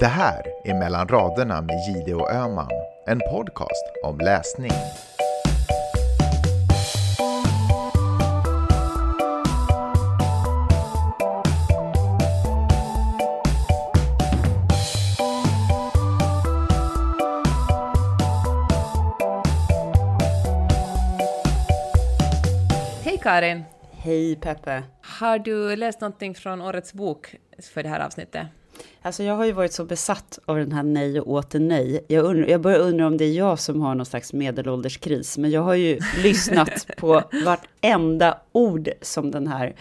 Det här är Mellan raderna med Gide och Öman, en podcast om läsning. Hej Karin! Hej Peppe. Har du läst någonting från årets bok för det här avsnittet? Alltså jag har ju varit så besatt av den här nej och åter nej. Jag, undrar, jag börjar undra om det är jag som har någon slags medelålderskris, men jag har ju lyssnat på vartenda ord som den här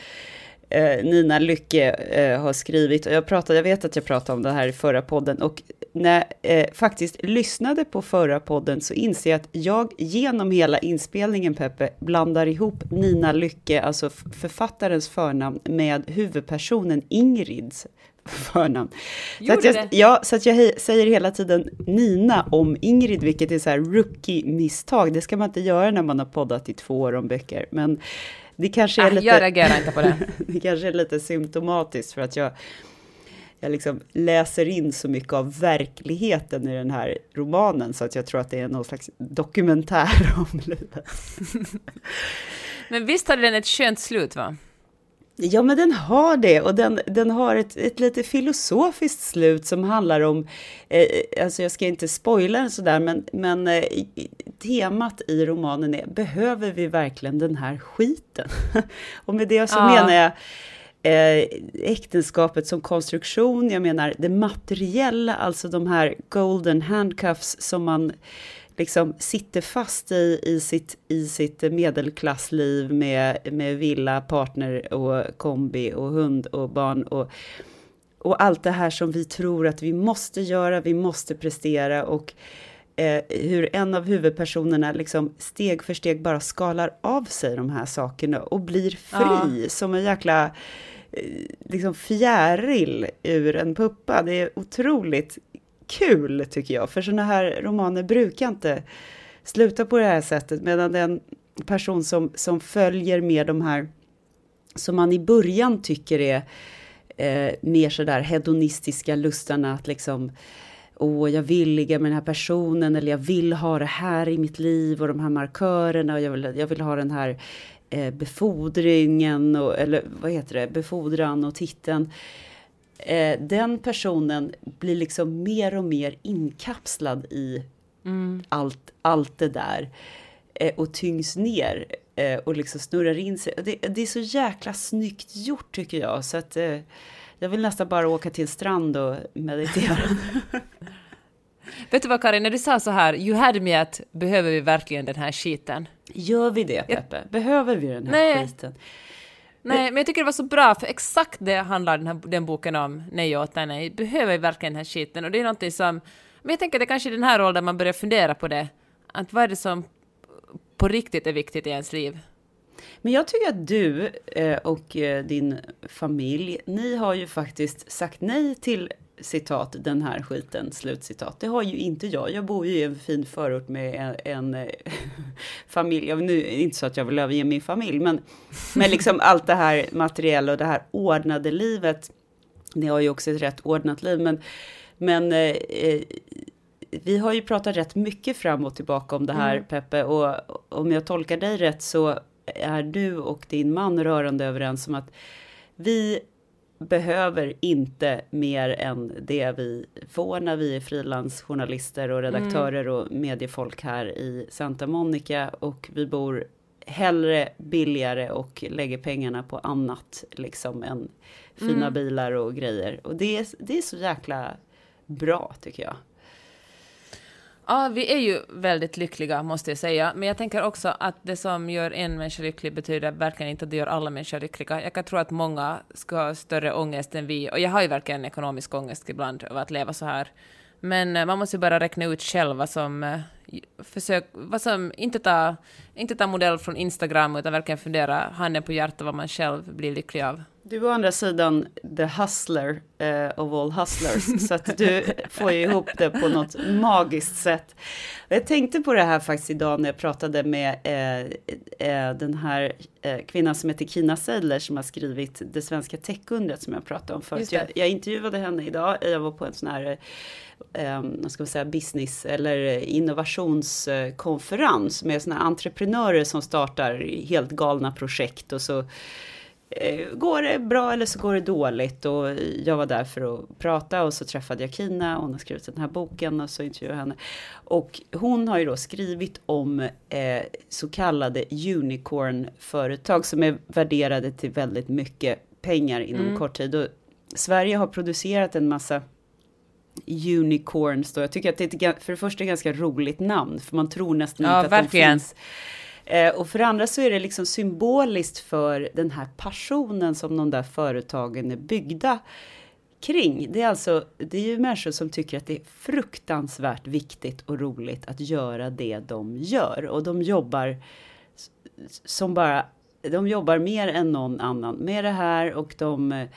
eh, Nina Lycke eh, har skrivit. Och jag, pratade, jag vet att jag pratade om det här i förra podden och när jag eh, faktiskt lyssnade på förra podden så inser jag att jag genom hela inspelningen, Peppe, blandar ihop Nina Lycke, alltså författarens förnamn, med huvudpersonen Ingrids förnamn. Så att, jag, ja, så att jag säger hela tiden Nina om Ingrid, vilket är så här rookie-misstag. Det ska man inte göra när man har poddat i två år om böcker. Men det kanske är äh, lite... Jag reagerar inte på det. det kanske är lite symptomatiskt för att jag, jag liksom läser in så mycket av verkligheten i den här romanen så att jag tror att det är någon slags dokumentär om livet. Men visst hade den ett skönt slut va? Ja, men den har det och den, den har ett, ett lite filosofiskt slut som handlar om, eh, alltså jag ska inte spoila den sådär, men, men eh, temat i romanen är, behöver vi verkligen den här skiten? och med det så ja. menar jag eh, äktenskapet som konstruktion, jag menar det materiella, alltså de här golden handcuffs som man liksom sitter fast i, i, sitt, i sitt medelklassliv med, med villa, partner och kombi och hund och barn och, och allt det här som vi tror att vi måste göra, vi måste prestera och eh, hur en av huvudpersonerna liksom steg för steg bara skalar av sig de här sakerna och blir fri ja. som en jäkla eh, liksom fjäril ur en puppa. Det är otroligt kul tycker jag, för sådana här romaner brukar inte sluta på det här sättet, medan den person som, som följer med de här som man i början tycker är eh, mer sådär hedonistiska lustarna, att liksom åh, jag vill ligga med den här personen eller jag vill ha det här i mitt liv och de här markörerna och jag vill, jag vill ha den här eh, befordringen och, eller vad heter det, befordran och titeln eh, den personen blir liksom mer och mer inkapslad i mm. allt, allt det där eh, och tyngs ner eh, och liksom snurrar in sig. Det, det, är så jäkla snyggt gjort tycker jag, så att eh, jag vill nästan bara åka till en strand och meditera. Vet du vad Karin, när du sa så här, you had me att behöver vi verkligen den här skiten? Gör vi det Peppe? Behöver vi den här Nej. skiten? Nej, men jag tycker det var så bra, för exakt det handlar den, här, den boken om, Nej och åter nej. Behöver verkligen den här skiten? Och det är någonting som... Men jag tänker att det kanske är den här åldern man börjar fundera på det. Att vad är det som på riktigt är viktigt i ens liv? Men jag tycker att du eh, och eh, din familj, ni har ju faktiskt sagt nej till citat, den här skiten, slutcitat. Det har ju inte jag. Jag bor ju i en fin förort med en, en eh, familj. Jag, nu, inte så att jag vill överge min familj, men, men liksom allt det här materiella och det här ordnade livet. Ni har ju också ett rätt ordnat liv, men, men eh, eh vi har ju pratat rätt mycket fram och tillbaka om det här mm. Peppe och om jag tolkar dig rätt så är du och din man rörande överens om att vi behöver inte mer än det vi får när vi är frilansjournalister och redaktörer mm. och mediefolk här i Santa Monica och vi bor hellre billigare och lägger pengarna på annat liksom än fina mm. bilar och grejer. Och det är, det är så jäkla bra tycker jag. Ja, vi är ju väldigt lyckliga måste jag säga, men jag tänker också att det som gör en människa lycklig betyder verkligen inte att det gör alla människor lyckliga. Jag kan tro att många ska ha större ångest än vi, och jag har ju verkligen ekonomisk ångest ibland över att leva så här. Men eh, man måste ju bara räkna ut själv vad som, eh, försök, vad som inte ta, inte ta modell från Instagram, utan verkligen fundera handen på hjärtat vad man själv blir lycklig av. Du är å andra sidan the hustler uh, of all hustlers, så att du får ju ihop det på något magiskt sätt. Jag tänkte på det här faktiskt idag när jag pratade med uh, uh, den här kvinnan som heter Kina Seidler som har skrivit Det svenska techundret som jag pratade om förut. Jag, jag, intervjuade henne idag, jag var på en sån här um, vad ska man säga, business eller innovationskonferens med såna entreprenörer som startar helt galna projekt och så Eh, går det bra eller så går det dåligt? Och jag var där för att prata och så träffade jag Kina, hon har skrivit den här boken och så intervjuade jag henne. Och hon har ju då skrivit om eh, så kallade unicorn-företag som är värderade till väldigt mycket pengar inom mm. kort tid. Och Sverige har producerat en massa unicorns då. Jag tycker att det är ett, för det första ett ganska roligt namn, för man tror nästan ja, inte att verkligen. de finns. Eh, och för andra så är det liksom symboliskt för den här passionen som de där företagen är byggda kring. Det är alltså, det är ju människor som tycker att det är fruktansvärt viktigt och roligt att göra det de gör och de jobbar som bara, de jobbar mer än någon annan med det här och de eh,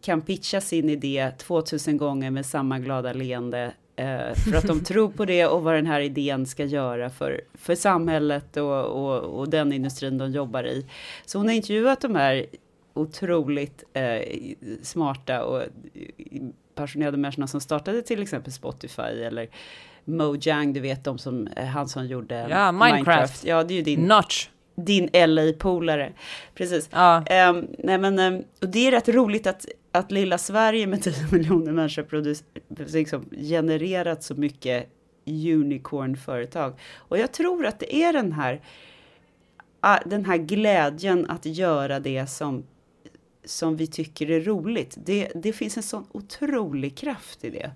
kan pitcha sin idé 2000 gånger med samma glada leende Eh, för att de tror på det och vad den här idén ska göra för, för samhället och, och, och den industrin de jobbar i. Så hon har intervjuat de här otroligt eh, smarta och passionerade människorna som startade till exempel Spotify eller Mojang, du vet de som, eh, han som gjorde ja, Minecraft. Minecraft. Ja, det är ju din... Notch din LA-polare. Precis. Ja. Um, nej men, um, och det är rätt roligt att, att lilla Sverige med 10 miljoner människor liksom genererat så mycket unicorn-företag. Och jag tror att det är den här, ah, den här glädjen att göra det som, som vi tycker är roligt. Det, det finns en sån otrolig kraft i det.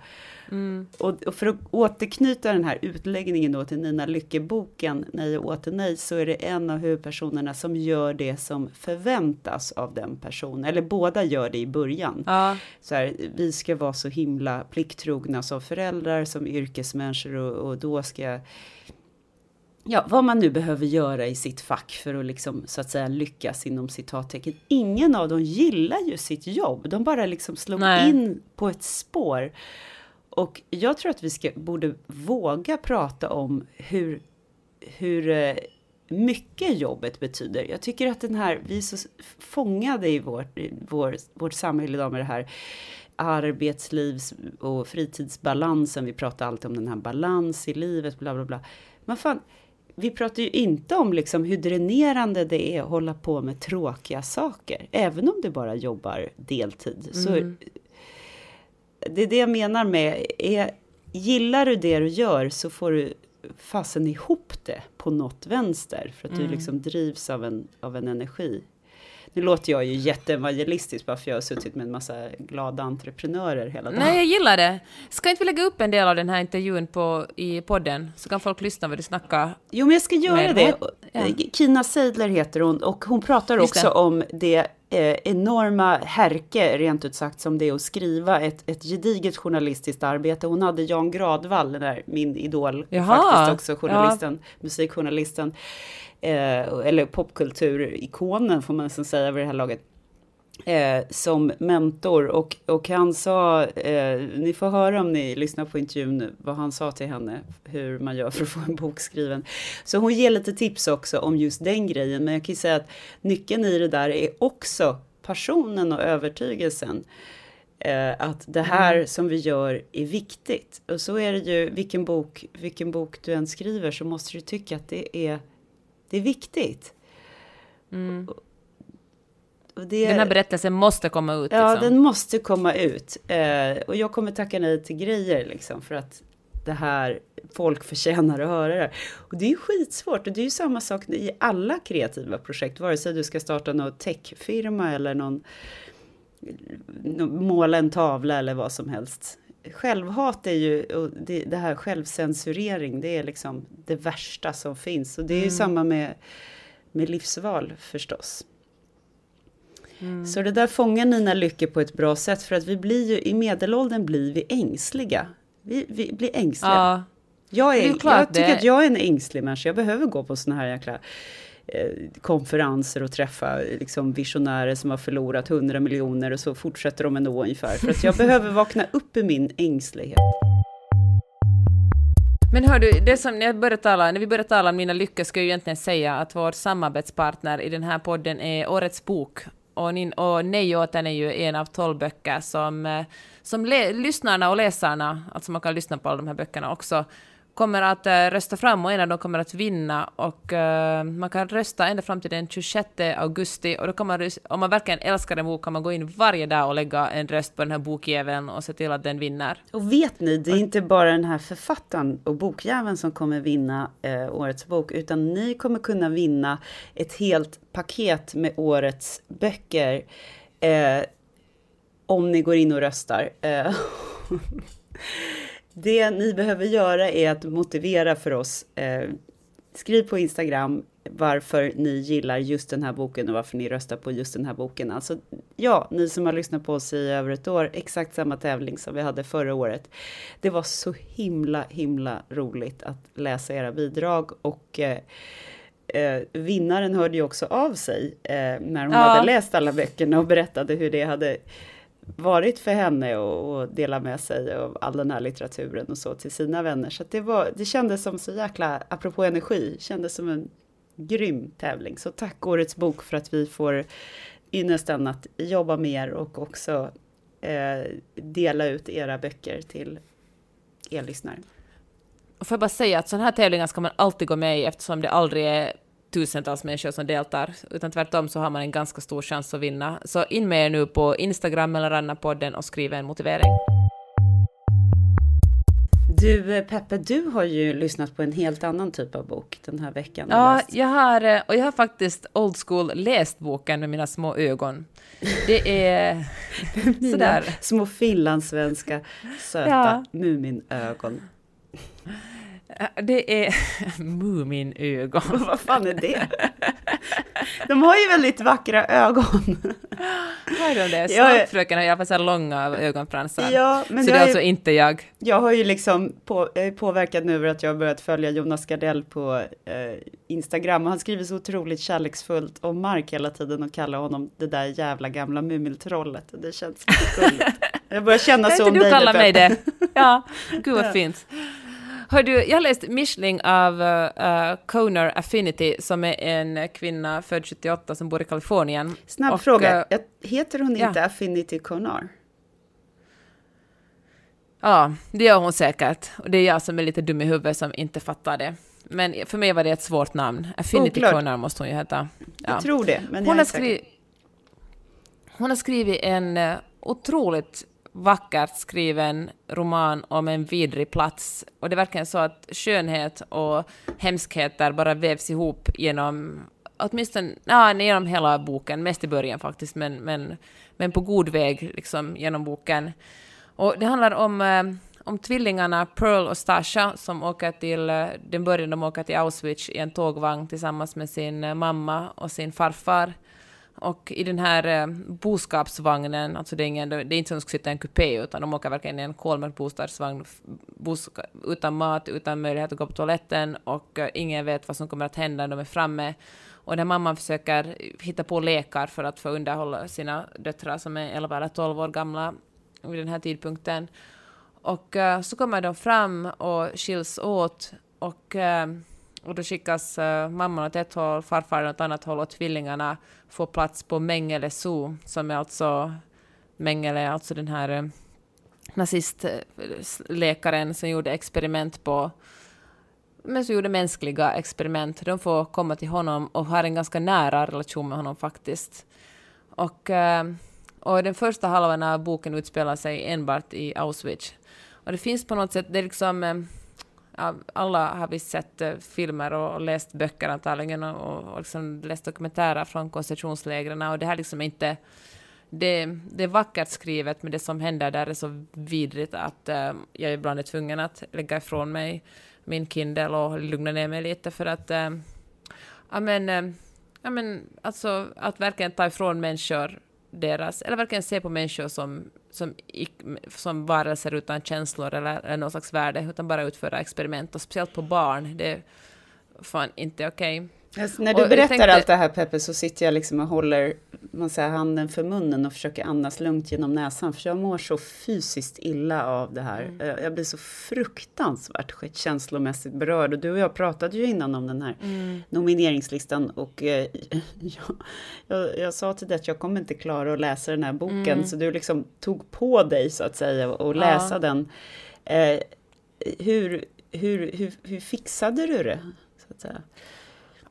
Mm. Och, och, för att återknyta den här utläggningen då till Nina Lycke-boken Nej och åter nej, så är det en av huvudpersonerna som gör det som förväntas av den personen, eller båda gör det i början. Ja. Så här, vi ska vara så himla plikttrogna som föräldrar, som yrkesmänniskor och, och då ska ja, vad man nu behöver göra i sitt fack för att liksom så att säga lyckas inom citattecken. Ingen av dem gillar ju sitt jobb. De bara liksom slog Nej. in på ett spår. Och jag tror att vi ska, borde våga prata om hur, hur eh, mycket jobbet betyder. Jag tycker att den här, vi är så fångade i vårt, vår, vårt samhälle idag med det här arbetslivs och fritidsbalansen. Vi pratar alltid om den här balans i livet, bla bla bla. Men fan, vi pratar ju inte om liksom hur dränerande det är att hålla på med tråkiga saker, även om du bara jobbar deltid. Mm. Så det är det jag menar med, är, gillar du det du gör så får du fasen ihop det på något vänster, för att mm. du liksom drivs av en, av en energi. Nu låter jag ju jätteevangelistisk bara för jag har suttit med en massa glada entreprenörer hela dagen. Nej, jag gillar det. Ska inte vi lägga upp en del av den här intervjun på, i podden, så kan folk lyssna vad du snackar Jo, men jag ska göra med. det. Ja. Kina Seidler heter hon och hon pratar Just också det. om det eh, enorma härke, rent ut sagt, som det är att skriva ett, ett gediget journalistiskt arbete. Hon hade Jan Gradvall, där, min idol, Jaha. faktiskt också journalisten, ja. musikjournalisten, eh, eller popkulturikonen får man nästan säga vid det här laget. Eh, som mentor och, och han sa, eh, ni får höra om ni lyssnar på intervjun vad han sa till henne, hur man gör för att få en bok skriven. Så hon ger lite tips också om just den grejen, men jag kan ju säga att nyckeln i det där är också passionen och övertygelsen. eh, att det här som vi gör är viktigt. Och så är det ju, vilken bok, vilken bok du än skriver så måste du tycka att det är, det är viktigt. Och det, Den här berättelsen måste komma ut. Ja, liksom. den måste komma ut. Eh, och jag kommer tacka nej till grejer liksom för att det här, folk förtjänar att höra det. Och det är ju skitsvårt och det är ju samma sak i alla kreativa projekt, vare sig du ska starta någon techfirma eller någon måla en tavla eller vad som helst. Självhat är ju, och det, det här självcensurering, det är liksom det värsta som finns. Och det är ju samma med, med livsval förstås. Så det där fångar Nina Lycke på ett bra sätt för att vi blir ju i medelåldern blir vi ängsliga. Vi, vi blir ängsliga. Ja, jag, är är, jag tycker det. att jag är en ängslig människa. Jag behöver gå på såna här jäkla Eh, konferenser och träffa liksom, visionärer som har förlorat 100 miljoner och så fortsätter de ändå ungefär. För att jag behöver vakna upp i min ängslighet. Men hör du, det som när, jag började tala, när vi började tala om Mina Lyckor ska jag ju egentligen säga att vår samarbetspartner i den här podden är Årets bok. Och, nin, och Nej åt är ju en av tolv böcker som, eh, som le, lyssnarna och läsarna, alltså man kan lyssna på alla de här böckerna också, kommer att eh, rösta fram och en av dem kommer att vinna och uh, man kan rösta ända fram till den 26 augusti och då kan man, om man verkligen älskar en bok kan man gå in varje dag och lägga en röst på den här bokjäveln och se till att den vinner. Och vet ni, det är inte bara den här författaren och bokjäveln som kommer vinna eh, årets bok, utan ni kommer kunna vinna ett helt paket med årets böcker eh, om ni går in och röstar. Eh, det ni behöver göra är att motivera för oss. Eh, skriv på Instagram varför ni gillar just den här boken och varför ni röstar på just den här boken. Alltså, ja, ni som har lyssnat på oss i över ett år, exakt samma tävling som vi hade förra året. Det var så himla, himla roligt att läsa era bidrag och eh, eh, vinnaren hörde ju också av sig eh, när hon Ja. hade läst alla böckerna och berättade hur det hade varit för henne och, och dela med sig av all den här litteraturen och så till sina vänner. Så att det, var, det kändes som så jäkla, apropå energi, kändes som en grym tävling. Så tack Årets bok för att vi får ynnesten att jobba mer och också eh, dela ut era böcker till er lyssnare. Och får jag bara säga att sådana här tävlingar ska man alltid gå med i eftersom det aldrig är tusentals människor som deltar, utan tvärtom så har man en ganska stor chans att vinna. Så in med er nu på Instagram eller Ranna-podden och skriv en motivering. Du eh, Peppe, du har ju lyssnat på en helt annan typ av bok den här veckan. Ja, läst. jag har, eh, och jag har faktiskt old school läst boken med mina små ögon. Det är sådär. små finlandssvenska söta Ja. Muminögon. Det är Muminögon. Vad fan är det? De har ju väldigt vackra ögon. Har de det? Svampfröken har i alla fall så långa ögonfransar. Ja, men så det är alltså inte jag. Jag har ju liksom på, jag är påverkad nu över att jag har börjat följa Jonas Gardell på eh, Instagram och han skriver så otroligt kärleksfullt om Mark hela tiden och kallar honom det där jävla gamla Mumiltrollet och det känns lite gulligt. Jag börjar känna Kan så inte om du dig. kalla mig det? Ja, gud vad fint. Hör du, jag har läst Mishling av uh, Conor Affinity, som är en kvinna född 78 som bor i Kalifornien. Snabb Och, fråga, eh, Jag- heter hon ja. inte Affinity Conar? Ja, det gör hon säkert. Och det är jag som är lite dum i huvudet som inte fattar det. Men för mig var det ett svårt namn. Affinity Oklart. Conor måste hon ju heta. Ja. Jag tror det, men Hon jag har, är säker. skri- hon har skrivit en eh, otroligt vackert skriven roman om en vidrig plats. Och det är verkligen så att skönhet och hemskheter bara vävs ihop genom åtminstone ja, genom hela boken, mest i början faktiskt, men, men, men på god väg liksom, genom boken. Och det handlar om, eh, om tvillingarna Pearl och Stasha som åker till, eh, den början de åker till Auschwitz i en tågvagn tillsammans med sin eh, mamma och sin farfar. Och i den här eh, boskapsvagnen, alltså det är, ingen, det är inte som att de ska sitta i en kupé, utan de åker verkligen i en kolmörk bostadsvagn boska, utan mat, utan möjlighet att gå på toaletten och eh, ingen vet vad som kommer att hända när de är framme. Och där mamman försöker hitta på lekar för att få underhålla sina döttrar som är 11 eller 12 år gamla vid den här tidpunkten. Och eh, så kommer de fram och skiljs åt och, eh, och då skickas uh, mamman åt ett håll, farfar åt ett annat håll och tvillingarna få plats på Mengele Zoo som är alltså Mengele, alltså den här eh, nazistläkaren som gjorde experiment på men så gjorde mänskliga experiment. De får komma till honom och har en ganska nära relation med honom faktiskt. Och, eh, och den första halvan av boken utspelar sig enbart i Auschwitz. Och det finns på något sätt, det är liksom eh, alla har vi sett eh, filmer och, läst böcker antagligen och, och liksom läst dokumentärer från koncentrationslägren och det här liksom inte det, det är vackert skrivet, men det som händer där är så vidrigt att äh, jag ibland är tvungen att lägga ifrån mig min Kindle och lugna ner mig lite för att uh, ja, men, äh, ja, men, alltså, att verkligen ta ifrån människor deras, eller verkligen se på människor som, som, som varelser utan känslor eller, eller någon slags värde, utan bara utföra experiment, och speciellt på barn, det är fan inte okej. Okay. Alltså, när du och berättar tänkte... allt det här Peppe så sitter jag liksom och håller man säger, handen för munnen och försöker andas lugnt genom näsan. För jag mår så fysiskt illa av det här. Mm. Jag blir så fruktansvärt känslomässigt berörd. Och du och jag pratade ju innan om den här mm. nomineringslistan. Och eh, jag, jag, jag, sa till dig att jag kommer inte klara att läsa den här boken. Mm. Så du liksom tog på dig så att säga och läsa ja. den. Eh, hur, hur, hur, hur fixade du det? Så att säga?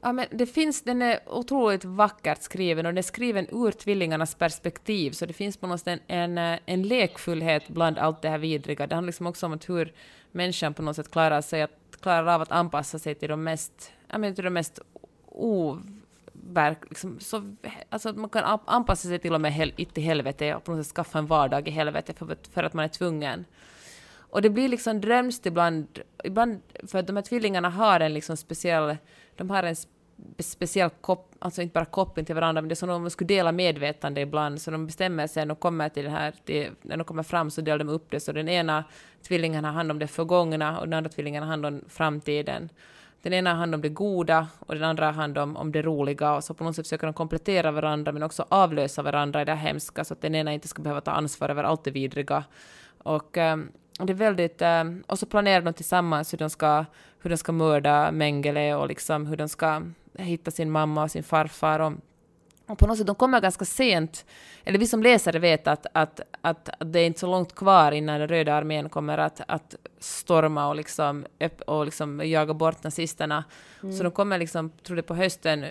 Ja, men det finns, den är otroligt vackert skriven och den är skriven ur tvillingarnas perspektiv, så det finns på något sätt en, en, eh, en lekfullhet bland allt det här vidriga. Det handlar liksom också om att hur människan på något sätt klarar, sig att, klarar av att anpassa sig till de mest, jag menar, till de mest overk, liksom, så, alltså att man kan anpassa sig till och med hel, till helvete och på något sätt skaffa en vardag i helvete för, för att man är tvungen. Och det blir liksom drömst ibland, ibland för att de här tvillingarna har en liksom speciell de har en speciell kopp, alltså inte bara koppling till varandra, men det är som om de skulle dela medvetande ibland, så de bestämmer sig och kommer till det här, till, när de kommer fram så delar de upp det, så den ena tvillingen har hand om det förgångna och den andra tvillingen har hand om framtiden. Den ena har hand om det goda och den andra har hand om, om det roliga och så på något sätt försöker de komplettera varandra men också avlösa varandra i det hemska så att den ena inte ska behöva ta ansvar över allt det vidriga. Och um, det är väldigt, um, och så planerar de tillsammans hur de ska hur de ska mörda Mengele och liksom hur de ska hitta sin mamma och sin farfar. Och, och på något sätt, de kommer ganska sent, eller vi som läsare vet att, att, att, att det är inte så långt kvar innan den röda armén kommer att, att storma och, liksom, och liksom jaga bort nazisterna. Mm. Så de kommer liksom, tror det på hösten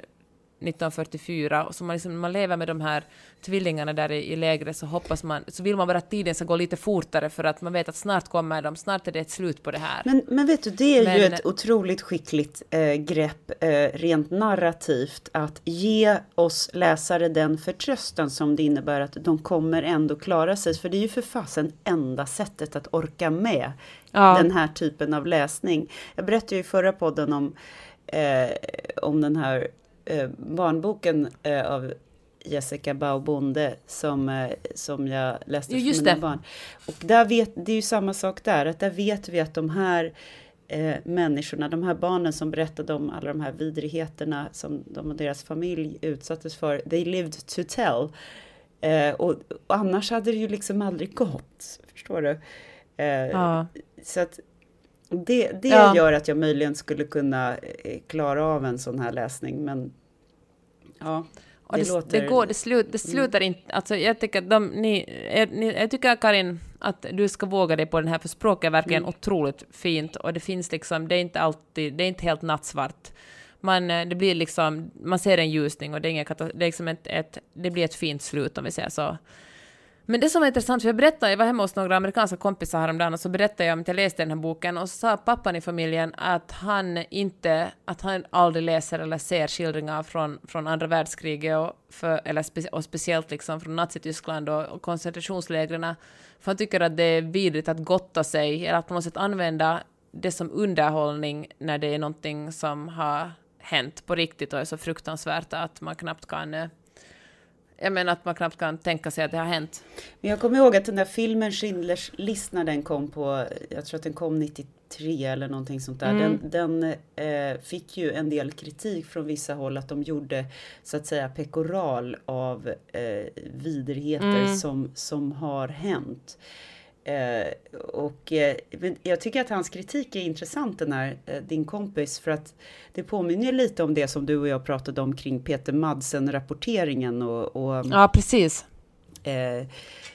1944 och så man, liksom, man lever med de här tvillingarna där i, i lägret så hoppas man, så vill man bara att tiden ska gå lite fortare för att man vet att snart kommer de, snart är det ett slut på det här. Men, men vet du, det är men, ju ett otroligt skickligt eh, grepp eh, rent narrativt att ge oss läsare den förtröstan som det innebär att de kommer ändå klara sig. För det är ju för fasen enda sättet att orka med ja. den här typen av läsning. Jag berättade ju i förra podden om eh, om den här eh, barnboken eh, av Jessica Baubonde som, eh, som jag läste för mina det. barn. Och där vet, det är ju samma sak där, att där vet vi att de här eh, människorna, de här barnen som berättade om alla de här vidrigheterna som de och deras familj utsattes för, they lived to tell. Eh, och, och, annars hade det ju liksom aldrig gått, förstår du? Eh, ja. Så att det, det ja. gör att jag möjligen skulle kunna eh, klara av en sån här läsning, men ja. Det, det, låter... det, går, det, slut, det mm. slutar inte... Alltså jag tycker de, ni, ni, jag tycker Karin att du ska våga dig på den här, för språket är verkligen mm. otroligt fint och det finns liksom, det är inte alltid, det är inte helt nattsvart. Man, eh, det blir liksom, man ser en ljusning och det, är ingen, det, är liksom ett, ett, det blir ett fint slut om vi säger så. Men det som var intressant, för jag berättade, jag var hemma hos några amerikanska kompisar häromdagen och så berättade jag om att jag läste den här boken och så sa pappan i familjen att han inte, att han aldrig läser eller ser skildringar från, från andra världskriget och, för, eller spe, och speciellt liksom från Nazityskland och, och koncentrationslägren. För han tycker att det är vidrigt att gotta sig, eller att på något sätt använda det som underhållning när det är någonting som har hänt på riktigt och är så fruktansvärt att man knappt kan eh, jag menar att man knappt kan tänka sig att det har hänt. Men jag kommer ihåg att den där filmen Schindlers list när den kom på, jag tror att den kom 93 eller någonting sånt där. Mm. Den, den eh, fick ju en del kritik från vissa håll att de gjorde så att säga pekoral av eh, vidrigheter mm. som, som har hänt. Eh, och eh, jag tycker att hans kritik är intressant den här, eh, din kompis, för att det påminner lite om det som du och jag pratade om kring Peter Madsen-rapporteringen och, och Ja, precis eh,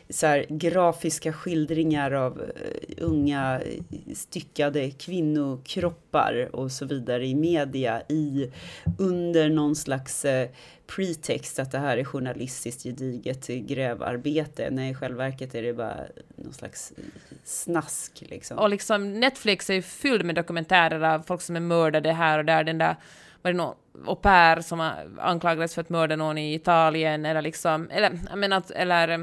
så här, grafiska skildringar av eh, unga eh, styckade kvinnokroppar och så vidare i media i under någon slags eh, pretext att det här är journalistiskt gediget grävarbete. Nej, i själva verket är det bara någon slags eh, snask liksom. Och liksom Netflix är ju fylld med dokumentärer av folk som är mördade här och där. Den där var det någon au pair som anklagades för att mörda någon i Italien eller liksom, eller jag menar, eller eh,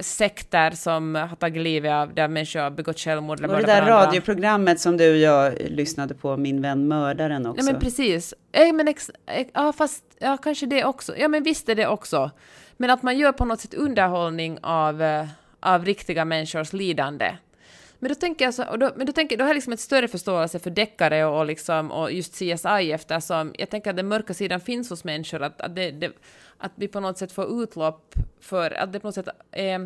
sekter som har tagit livet av där människor har begått självmord. Och det där radioprogrammet som du och jag lyssnade på, Min vän mördaren också. Ja men precis. Ja, men ex, ja fast, ja kanske det också. Ja men visst är det också. Men att man gör på något sätt underhållning av, eh, av riktiga människors lidande. Men då tänker jag så, och då, men då tänker då har jag liksom ett större förståelse för deckare och, liksom, och just CSI eftersom jag tänker att den mörka sidan finns hos människor, att, att, det, det, att vi på något sätt får utlopp för, att det på något sätt eh,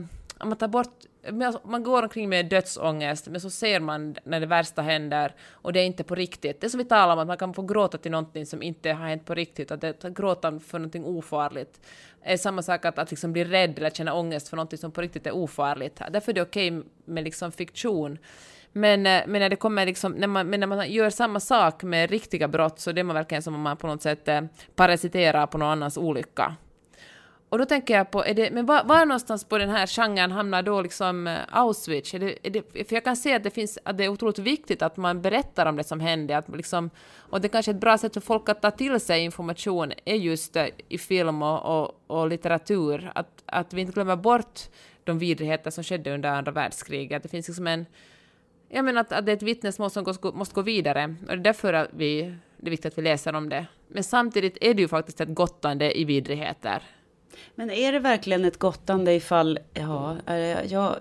man tar bort, Alltså, man går omkring med dödsångest, men så ser man när det värsta händer och det är inte på riktigt. Det är som vi talar om, att man kan få gråta till någonting som inte har hänt på riktigt, att det, gråta för någonting ofarligt är samma sak att, att liksom bli rädd eller känna ångest för någonting som på riktigt är ofarligt. Därför är det okej okay med liksom fiktion. Men, eh, men när det kommer liksom, när man, men när man gör samma sak med riktiga brott så det är man verkligen som om man på något sätt eh, parasiterar på någon annans olycka. Och då tänker jag på, är det, men var, var någonstans på den här genren hamnar då liksom eh, Auschwitz? Är det, är det, för jag kan se att det, finns, att det är otroligt viktigt att man berättar om det som hände. Att liksom, och det är kanske är ett bra sätt för folk att ta till sig information är just eh, i film och, och, och litteratur. Att, att vi inte glömmer bort de vidrigheter som skedde under andra världskriget. Det finns liksom en... Jag menar att, att det är ett vittnesmål som måste, måste gå vidare. Och det är därför att vi, det är viktigt att vi läser om det. Men samtidigt är det ju faktiskt ett gottande i vidrigheter. Men är det verkligen ett gottande ifall, ja, jag... jag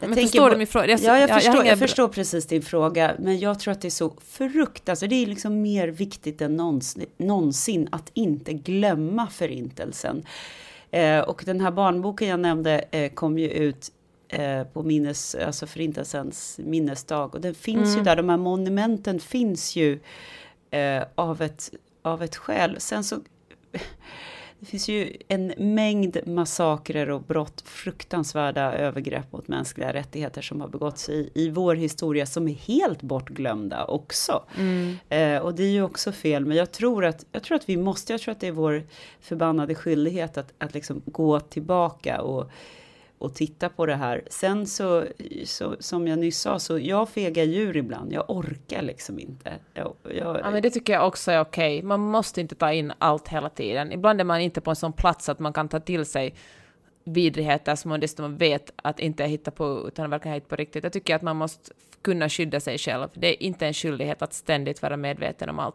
men förstår du min fråga? Jag, ja, jag, förstår, jag, jag förstår precis din fråga, men jag tror att det är så fruktansvärt, alltså det är liksom mer viktigt än någonsin, någonsin att inte glömma förintelsen. Eh, och den här barnboken jag nämnde eh, kom ju ut eh, på minnes, alltså förintelsens minnesdag och den finns mm. ju där, de här monumenten finns ju eh, av, ett, av ett skäl. Sen så det finns ju en mängd massakrer och brott, fruktansvärda övergrepp mot mänskliga rättigheter som har begåtts i, i vår historia som är helt bortglömda också. Mm. Eh, och det är ju också fel, men jag tror, att, jag tror att vi måste, jag tror att det är vår förbannade skyldighet att, att liksom gå tillbaka och och titta på det här. Sen så, så, som jag nyss sa, så jag fegar djur ibland. Jag orkar liksom inte. Jag, jag... Ja, men det tycker jag också är okej. Man måste inte ta in allt hela tiden. Ibland är man inte på en sån plats att man kan ta till sig vidrigheter som man dessutom vet att inte är hitta på, utan verkar hitta på riktigt. Jag tycker att man måste kunna skydda sig själv. Det är inte en skyldighet att ständigt vara medveten om allt.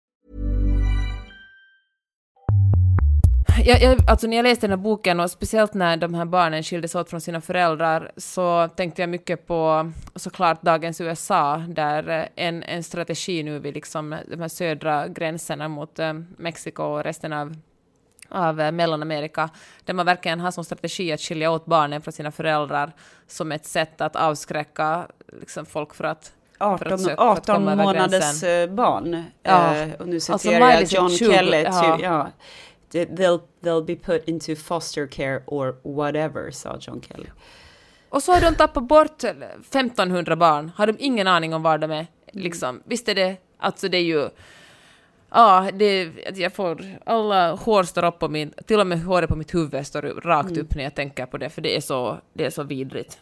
Jag, jag, alltså när jag läste den här boken och speciellt när de här barnen skildes åt från sina föräldrar så tänkte jag mycket på såklart dagens USA där eh, en, en strategi nu vid liksom de här södra gränserna mot eh, Mexiko och resten av av eh, Mellanamerika, där man verkligen har som strategi att skilja åt barnen från sina föräldrar som ett sätt att avskräcka liksom, folk för att 18, 18 månaders barn. Ja. Eh, och nu citerar alltså, jag John 20, Kelly. Ja. ja. They'll, they'll be put into foster care or whatever, sa John Kelly. Och så har de tappat bort 1500 barn. Har de ingen aning om var de är? Liksom. Visst är det, alltså det är ju... Ja, det, jag får alla hår står upp på min, till och med håret på mitt huvud står rakt mm. upp när jag tänker på det, för det är så, det är så vidrigt.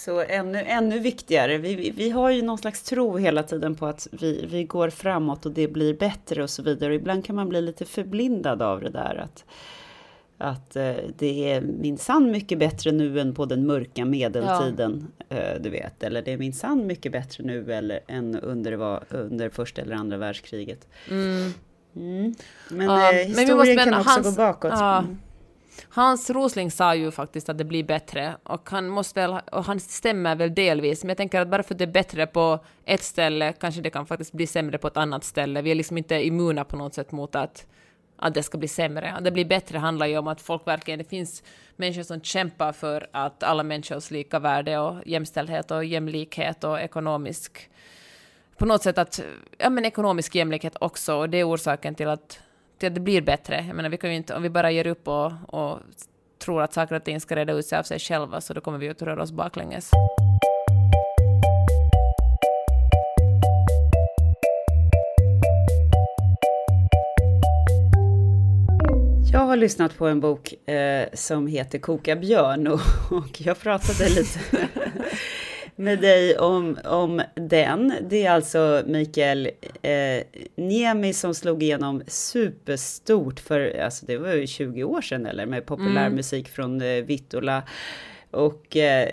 Så ännu, ännu viktigare, vi, vi har ju någon slags tro hela tiden på att vi, vi går framåt och det blir bättre och så vidare. Och ibland kan man bli lite förblindad av det där att, att eh, det är minsann mycket bättre nu än på den mörka medeltiden, ja. eh, du vet. Eller det är minsann mycket bättre nu eller, än under, under första eller andra världskriget. Mm. Mm. Men ja, eh, historien men kan också hans, gå bakåt. Ja. Hans Rosling sa ju faktiskt att det blir bättre och han måste väl, och han stämmer väl delvis, men jag tänker att bara för att det är bättre på ett ställe kanske det kan faktiskt bli sämre på ett annat ställe. Vi är liksom inte immuna på något sätt mot att, att det ska bli sämre. Att det blir bättre handlar ju om att folk verkligen, det finns människor som kämpar för att alla människors lika värde och jämställdhet och jämlikhet och ekonomisk på något sätt att, ja men ekonomisk jämlikhet också, och det är orsaken till att till att det blir bättre. Jag menar, vi kan ju inte, om vi bara ger upp och, och tror att saker och ting ska reda ut sig av sig själva, så då kommer vi att röra oss baklänges. Jag har lyssnat på en bok eh, som heter Koka björn och, och jag pratade lite med dig om, om den. Det är alltså Mikael eh, Niemi som slog igenom superstort för, alltså det var ju 20 år sedan eller, med populärmusik mm. från eh, Vittula och eh,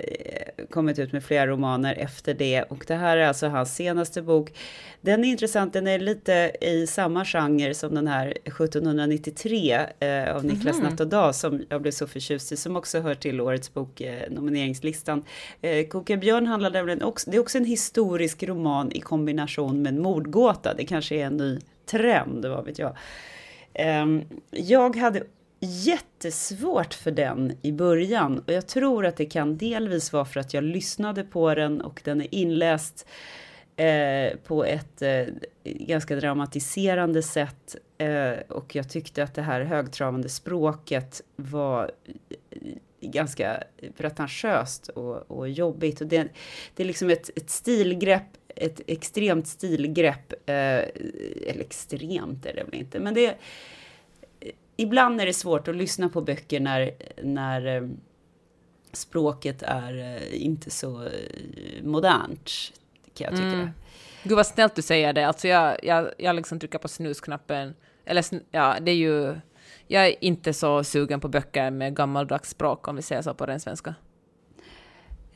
kommit ut med flera romaner efter det. Och det här är alltså hans senaste bok. Den är intressant, den är lite i samma genre som den här 1793 eh, av Niklas mm. Natt och Dag som jag blev så förtjust i, som också hör till årets bok, eh, nomineringslistan. Eh, Koka björn handlar nämligen också, det är också en historisk roman i kombination med en mordgåta. Det kanske är en ny trend, vad vet jag. Um, jag hade jättesvårt för den i början och jag tror att det kan delvis vara för att jag lyssnade på den och den är inläst eh, på ett eh, ganska dramatiserande sätt eh, och jag tyckte att det här högtravande språket var eh, ganska pretentiöst och, och jobbigt. Och det, det är liksom ett, ett stilgrepp, ett extremt stilgrepp, eh, eller extremt är det väl inte, men det ibland är det svårt att lyssna på böcker när, när eh, språket är eh, inte så eh, modernt, kan jag tycka. Mm. Gud vad snällt du säger det. Alltså jag, jag, jag liksom trycker på snusknappen. Eller ja, det är ju... Jag är inte så sugen på böcker med gammaldags språk, om vi säger så på den svenska.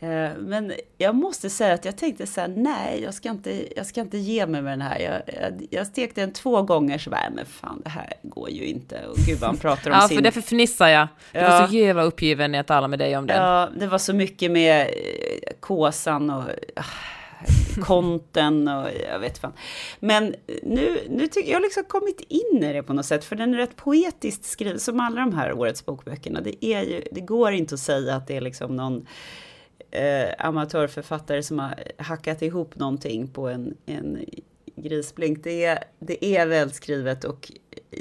Eh, men jag måste säga att jag tänkte så här, nej, jag ska inte, jag ska inte ge mig med den här. Jag, jag, jag stekte den två gånger, så bara, men fan, det här går ju inte. Och gud vad han pratar om ja, sin... för därför fnissar jag. Jag ja. var så jävla uppgiven när jag talade med dig om den. Ja, det var så mycket med eh, kåsan och uh, konten och jag vet fan. Men nu, nu tycker jag har liksom kommit in i det på något sätt, för den är rätt poetiskt skriven, som alla de här årets bokböckerna. Det, är ju, det går inte att säga att det är liksom någon eh, amatörförfattare som har hackat ihop någonting på en, en grisblink. Det är, det är välskrivet och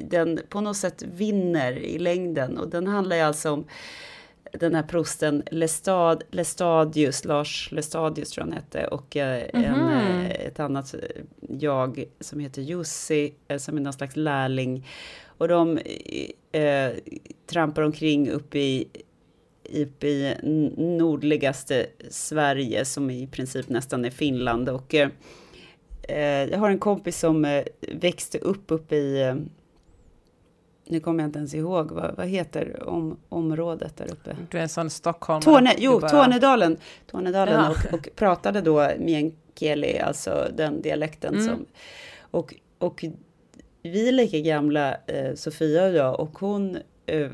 den på något sätt vinner i längden. Och den handlar ju alltså om den här prosten Lestad, Lestadius, Lars Lestadius tror han hette, och eh, mm -hmm. en, eh, ett annat jag som heter Jussi, eh, som är någon slags lärling. Och de eh, trampar omkring uppe i uppe i nordligaste Sverige som i princip nästan är Finland. Och eh, jag har en kompis som eh, växte upp uppe i, eh, nu kommer jag inte ens ihåg, vad, vad heter om, området där uppe? Du är en sån Stockholm. Torne, jo, bara... Tornedalen. Tornedalen ja. och, och, pratade då meänkieli, alltså den dialekten mm. som, och, och vi är lika gamla, eh, Sofia och jag, och hon eh,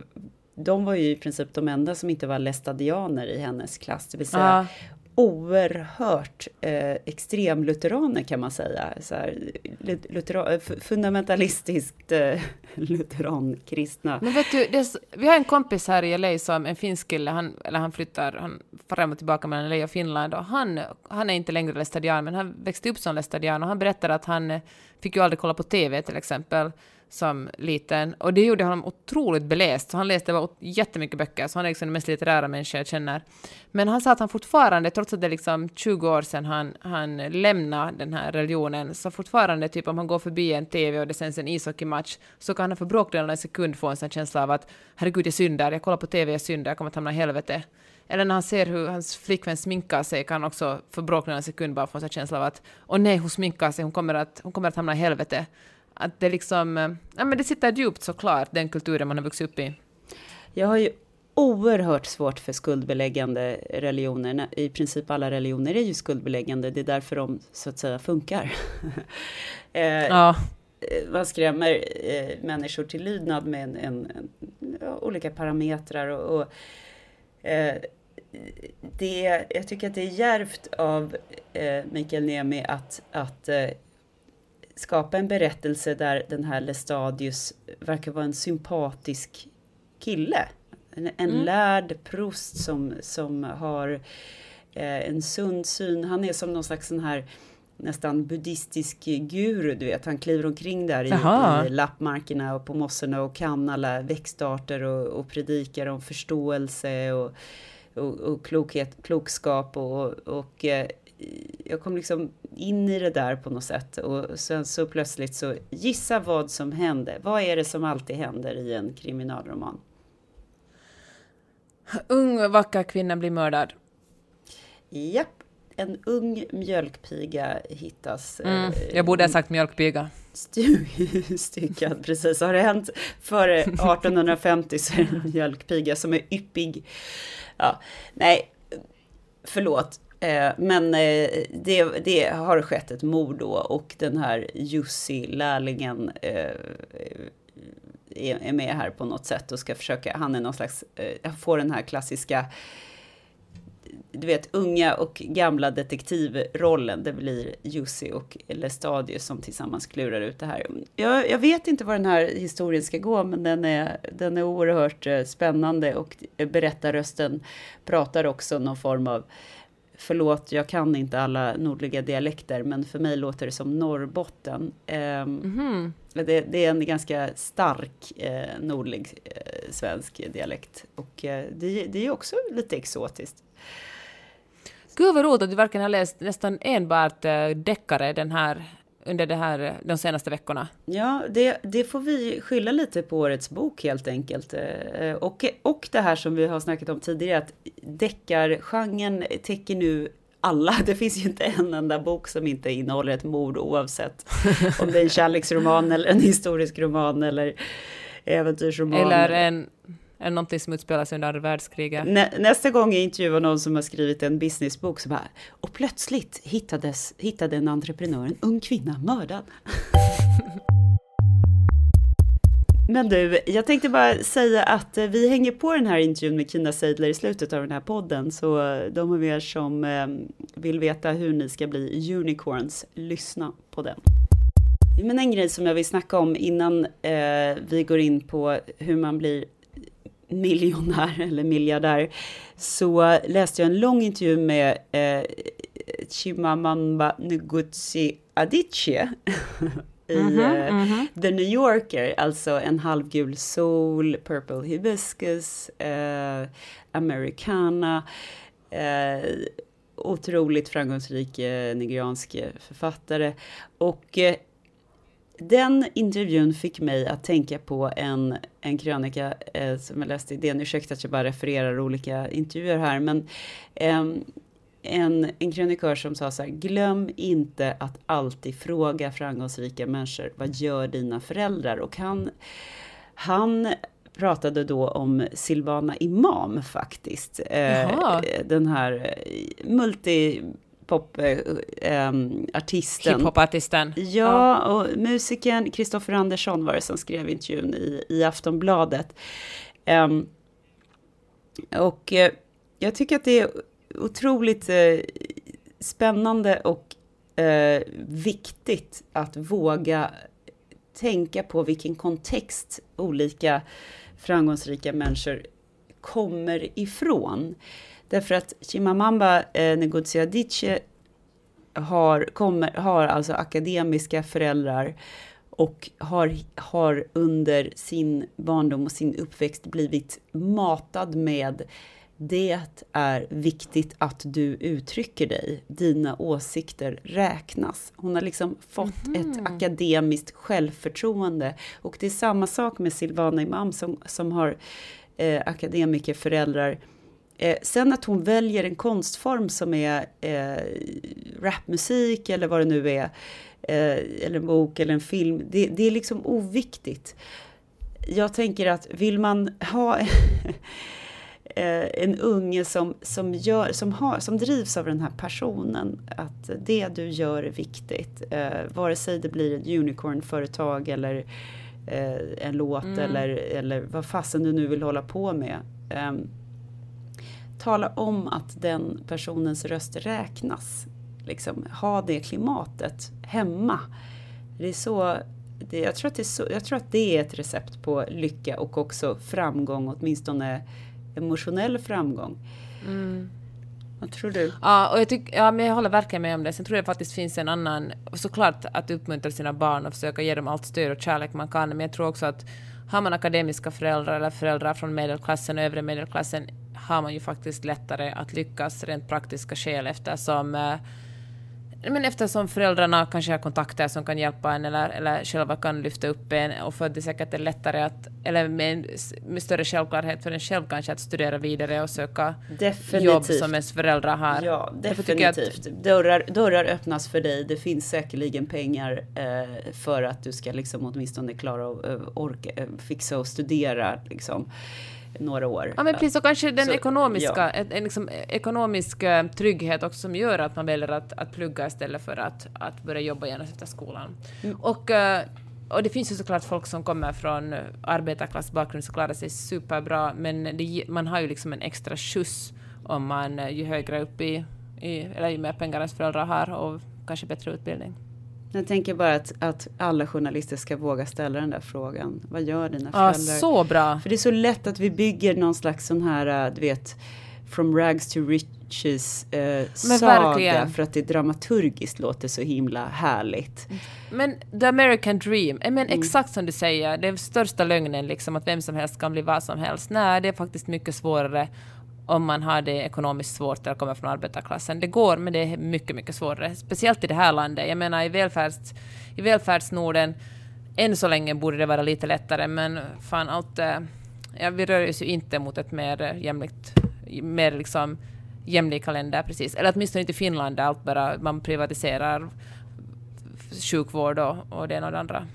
de var ju i princip de enda som inte var lästadianer i hennes klass, det vill säga Ja. oerhört eh, extremlutheraner kan man säga. Så här, lut- luthera, f- fundamentalistiskt eh, lutherankristna. Men vet du, så- vi har en kompis här i LA som en finsk kille, han, eller han flyttar han fram och tillbaka mellan LA och Finland och han, han är inte längre lästadian men han växte upp som lästadian och han berättar att han eh, fick ju aldrig kolla på TV till exempel som liten och det gjorde honom otroligt beläst så han läste bara jättemycket böcker så han är liksom den mest litterära människa jag känner. Men han sa att han fortfarande, trots att det är liksom 20 år sedan han, han lämnade den här religionen, så fortfarande typ om han går förbi en TV och det sänds en ishockeymatch så kan han för bråkdelen av en sekund få en sån känsla av att herregud jag syndar, jag kollar på TV, jag syndar, jag kommer att hamna i helvete. Eller när han ser hur hans flickvän sminkar sig kan han också för bråkdelen av en sekund bara få en sån känsla av att åh nej, hon sminkar sig, hon kommer att, hon kommer att hamna i helvete. Att det liksom, eh, ja men det sitter djupt såklart, den kulturen man har vuxit upp i. Jag har ju oerhört svårt för skuldbeläggande religioner. I princip alla religioner är ju skuldbeläggande, det är därför de så att säga funkar. eh, Ja. eh, man skrämmer eh, människor till lydnad med en, en, en, ja, olika parametrar och, och eh, det, jag tycker att det är djärvt av eh, Mikael Niemi att, att eh, skapa en berättelse där den här Lestadius verkar vara en sympatisk kille. En, en lärd prost som, som har eh, en sund syn. Han är som någon slags sån här nästan buddhistisk guru, du vet. Han kliver omkring där i, i lappmarkerna och på mossorna och kan alla växtarter och, och predikar om förståelse och, och, och klokhet, klokskap och, och eh, jag kom liksom in i det där på något sätt och sen så plötsligt så gissa vad som hände. Vad är det som alltid händer i en kriminalroman? Ung vacker kvinna blir mördad. Japp, en ung mjölkpiga hittas. Mm, eh, jag borde ha sagt mjölkpiga. styckad, precis. Har det hänt före 1850 så är det en mjölkpiga som är yppig. Ja, nej, förlåt. Eh, men eh, det, det har skett ett mord då och den här Jussi, lärlingen, eh, är med här på något sätt och ska försöka, han är någon slags, får den här klassiska du vet, unga och gamla detektivrollen. Det blir Jussi och Lestadius som tillsammans klurar ut det här. Jag, jag vet inte var den här historien ska gå, men den är, den är oerhört spännande och berättarrösten pratar också någon form av Förlåt, jag kan inte alla nordliga dialekter, men för mig låter det som Norrbotten. Ehm, det, det är en ganska stark eh, nordlig eh, svensk dialekt och eh, det, det är också lite exotiskt. Gud vad roligt att du verkligen har läst nästan enbart eh, deckare den här, under det här, de senaste veckorna. Ja, det, det får vi skylla lite på årets bok helt enkelt. Eh, Och, och det här som vi har snackat om tidigare, att deckargenren täcker nu alla. Det finns ju inte en enda bok som inte innehåller ett mord oavsett om det är en kärleksroman eller en historisk roman eller äventyrsroman. Eller en, en någonting som utspelar sig under andra världskriget. Nä, nästa gång jag intervjuar någon som har skrivit en businessbok så bara, och plötsligt hittades, hittade en entreprenör en ung kvinna mördad. Men du, jag tänkte bara säga att eh, vi hänger på den här intervjun med Kina Seidler i slutet av den här podden, så de av er som ehm, vill veta hur ni ska bli unicorns, lyssna på den. Men en grej som jag vill snacka om innan eh, vi går in på hur man blir miljonär eller miljardär så läste jag en lång intervju med eh, Chimamanda Ngozi Adichie i eh, The New Yorker, alltså en halvgul sol, Purple Hibiscus, eh, Americana, eh, otroligt framgångsrik eh, nigeriansk eh, författare. Och eh, den intervjun fick mig att tänka på en, en krönika eh, som jag läste i DN. Ursäkta att jag bara refererar olika intervjuer här, men ehm, en, en krönikör som sa så här, glöm inte att alltid fråga framgångsrika människor, vad gör dina föräldrar? Och han, han pratade då om Silvana Imam faktiskt. Eh, Jaha. den här eh, multipop-artisten. Hiphopartisten. Ja, och musikern Kristoffer Andersson var det som skrev intervjun i, i Aftonbladet. Um, och uh, jag tycker att det är otroligt uh, spännande och uh, viktigt att våga tänka på vilken kontext olika framgångsrika människor kommer ifrån. Därför att Chimamamba eh, Ngozi Adichie har, kommer, har alltså akademiska föräldrar och har, har under sin barndom och sin uppväxt blivit matad med det är viktigt att du uttrycker dig. Dina åsikter räknas. Hon har liksom fått mm. ett akademiskt självförtroende. Och det är samma sak med Silvana Imam som, som har eh, akademikerföräldrar. Eh, sen att hon väljer en konstform som är eh, rapmusik eller vad det nu är, eh, eller en bok eller en film, det, det är liksom oviktigt. Jag tänker att vill man ha eh, en unge som, som, gör, som, har, som drivs av den här personen, att det du gör är viktigt, eh, vare sig det blir ett unicornföretag eller eh, en låt mm. eller, eller vad fasen du nu vill hålla på med. Eh, tala om att den personens röst räknas. Liksom, ha det klimatet hemma. Det är så, det, jag, tror att det är så, jag tror att det är ett recept på lycka och också framgång, åtminstone emotionell framgång. Mm. Vad tror du? Ja, och jag, tyck, ja, men jag håller verkligen med om det. Sen tror jag faktiskt finns en annan, såklart att uppmuntra sina barn och försöka ge dem allt stöd och kärlek man kan, men jag tror också att har man akademiska föräldrar eller föräldrar från medelklassen och övre medelklassen har man ju faktiskt lättare att lyckas rent praktiska skäl eftersom eh, men eftersom föräldrarna kanske har kontakter som kan hjälpa en eller, eller själva kan lyfta upp en och för att det säkert är lättare att, eller med, med större självklarhet för en själv kanske att studera vidare och söka definitivt. jobb som ens föräldrar har. Ja, definitivt. Att, dörrar, dörrar öppnas för dig. Det finns säkerligen pengar eh, för att du ska liksom åtminstone klara och eh, orka, eh, fixa och studera liksom några år. Ja men precis, och kanske den så, ekonomiska, ja. en, liksom, ekonomisk uh, trygghet också som gör att man väljer att, att plugga istället för att, att börja jobba genast efter skolan. Mm. Och, uh, och det finns ju såklart folk som kommer från arbetarklassbakgrund som klarar sig superbra, men det, man har ju liksom en extra skjuts om man ju högre upp i, i, eller ju mer pengar ens föräldrar har och kanske bättre utbildning. Jag tänker bara att, att alla journalister ska våga ställa den där frågan. Vad gör dina föräldrar? Ja, så bra! För det är så lätt att vi bygger någon slags sån här, äh, du vet, from rags to riches eh, saga verkligen. för att det dramaturgiskt låter så himla härligt. Men the American dream, men mm. exakt som du säger, det är största lögnen liksom att vem som helst kan bli vad som helst. Nej, det är faktiskt mycket svårare om man har det ekonomiskt svårt eller kommer från arbetarklassen. Det går, men det är mycket, mycket svårare. Speciellt i det här landet. Jag menar i, välfärds, i välfärdsnorden, än så länge borde det vara lite lättare, men fan allt... Eh, ja, vi rör oss ju inte mot ett mer jämlikt, mer liksom jämlika länder precis. Eller åtminstone inte i Finland där allt bara man privatiserar sjukvård och, och det ena och det andra.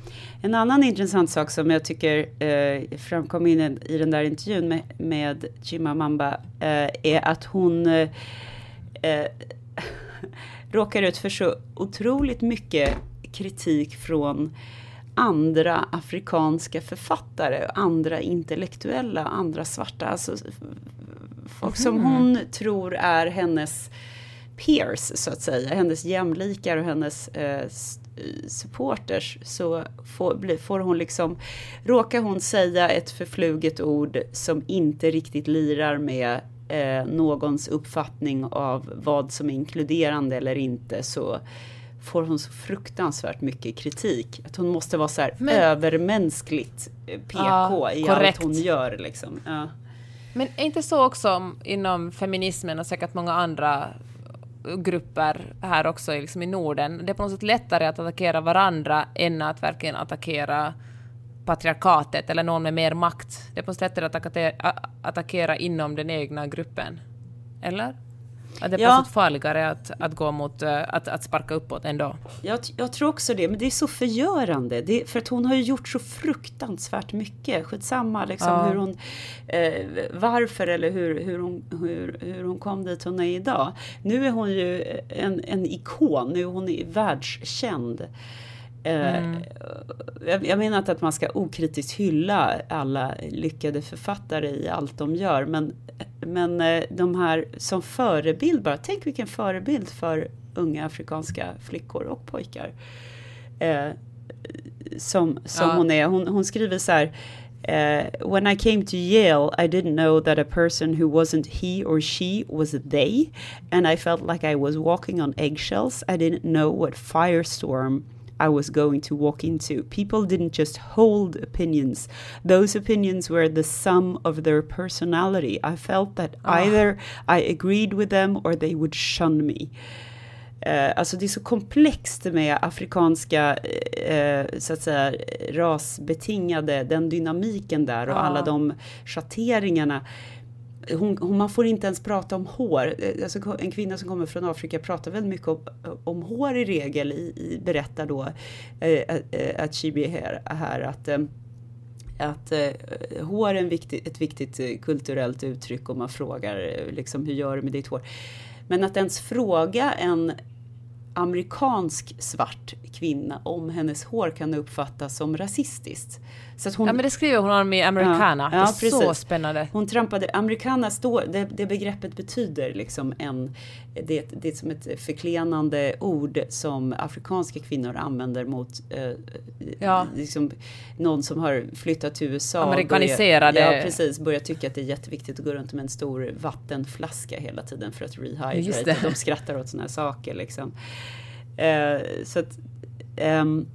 En annan intressant sak som jag tycker eh, framkom in i den där intervjun med, med Chimamamba eh, är att hon eh, eh råkar ut för så otroligt mycket kritik från andra afrikanska författare, andra intellektuella, andra svarta, alltså folk som mm. hon tror är hennes peers så att säga, hennes jämlikar och hennes eh, supporters så får, får hon liksom, råkar hon säga ett förfluget ord som inte riktigt lirar med eh, någons uppfattning av vad som är inkluderande eller inte så får hon så fruktansvärt mycket kritik. Att hon måste vara så här Men, övermänskligt eh, PK ja, i korrekt. allt hon gör. Liksom. Ja. Men är inte så också inom feminismen och säkert många andra grupper här också liksom i Norden. Det är på något sätt lättare att attackera varandra än att verkligen attackera patriarkatet eller någon med mer makt. Det är på något sätt lättare att attackera, attackera inom den egna gruppen. Eller? Att det är ja. farligare att, att gå mot, eh, att, att sparka uppåt ändå. Jag, jag tror också det, men det är så förgörande. Det, för att hon har ju gjort så fruktansvärt mycket. Skitsamma liksom ja. hur hon, eh, varför eller hur, hur, hon, hur, hur hon kom dit hon är idag. Nu är hon ju en, en ikon, nu är hon världskänd. Eh, jag, jag menar inte att man ska okritiskt hylla alla lyckade författare i allt de gör, men, men eh, de här som förebild bara, tänk vilken förebild för unga afrikanska flickor och pojkar. Eh, som som Ja. hon är. Hon, hon skriver så här. Uh, when I came to Yale, I didn't know that a person who wasn't he or she was they, and I felt like I was walking on eggshells. I didn't know what firestorm I was going to walk into. People didn't just hold opinions, those opinions were the sum of their personality. I felt that either I agreed with them or they would shun me. Eh, alltså det är så komplext med afrikanska, eh, så att säga, rasbetingade, den dynamiken där och Ja. alla de schatteringarna. Hon, hon, man får inte ens prata om hår. Eh, alltså, en kvinna som kommer från Afrika pratar väldigt mycket om, om hår i regel, i, i, berättar då eh, eh, eh att Chibi här, här att eh, att eh, hår är en viktig, ett viktigt kulturellt uttryck och man frågar liksom, hur gör du med ditt hår? Men att ens fråga en amerikansk svart kvinna om hennes hår kan uppfattas som rasistiskt. Så att hon, Ja men det skriver hon om i Americana. Ja, det är så precis. spännande. hon trampade, americana står, det, det begreppet betyder liksom en, det, det är som ett förklenande ord som afrikanska kvinnor använder mot eh, Ja. liksom, någon som har flyttat till USA. Amerikaniserade- Börjar, ja, precis. Börjar tycka att det är jätteviktigt att gå runt med en stor vattenflaska hela tiden för att rehydrate. De skrattar åt sådana här saker liksom. Eh, så att, ehm,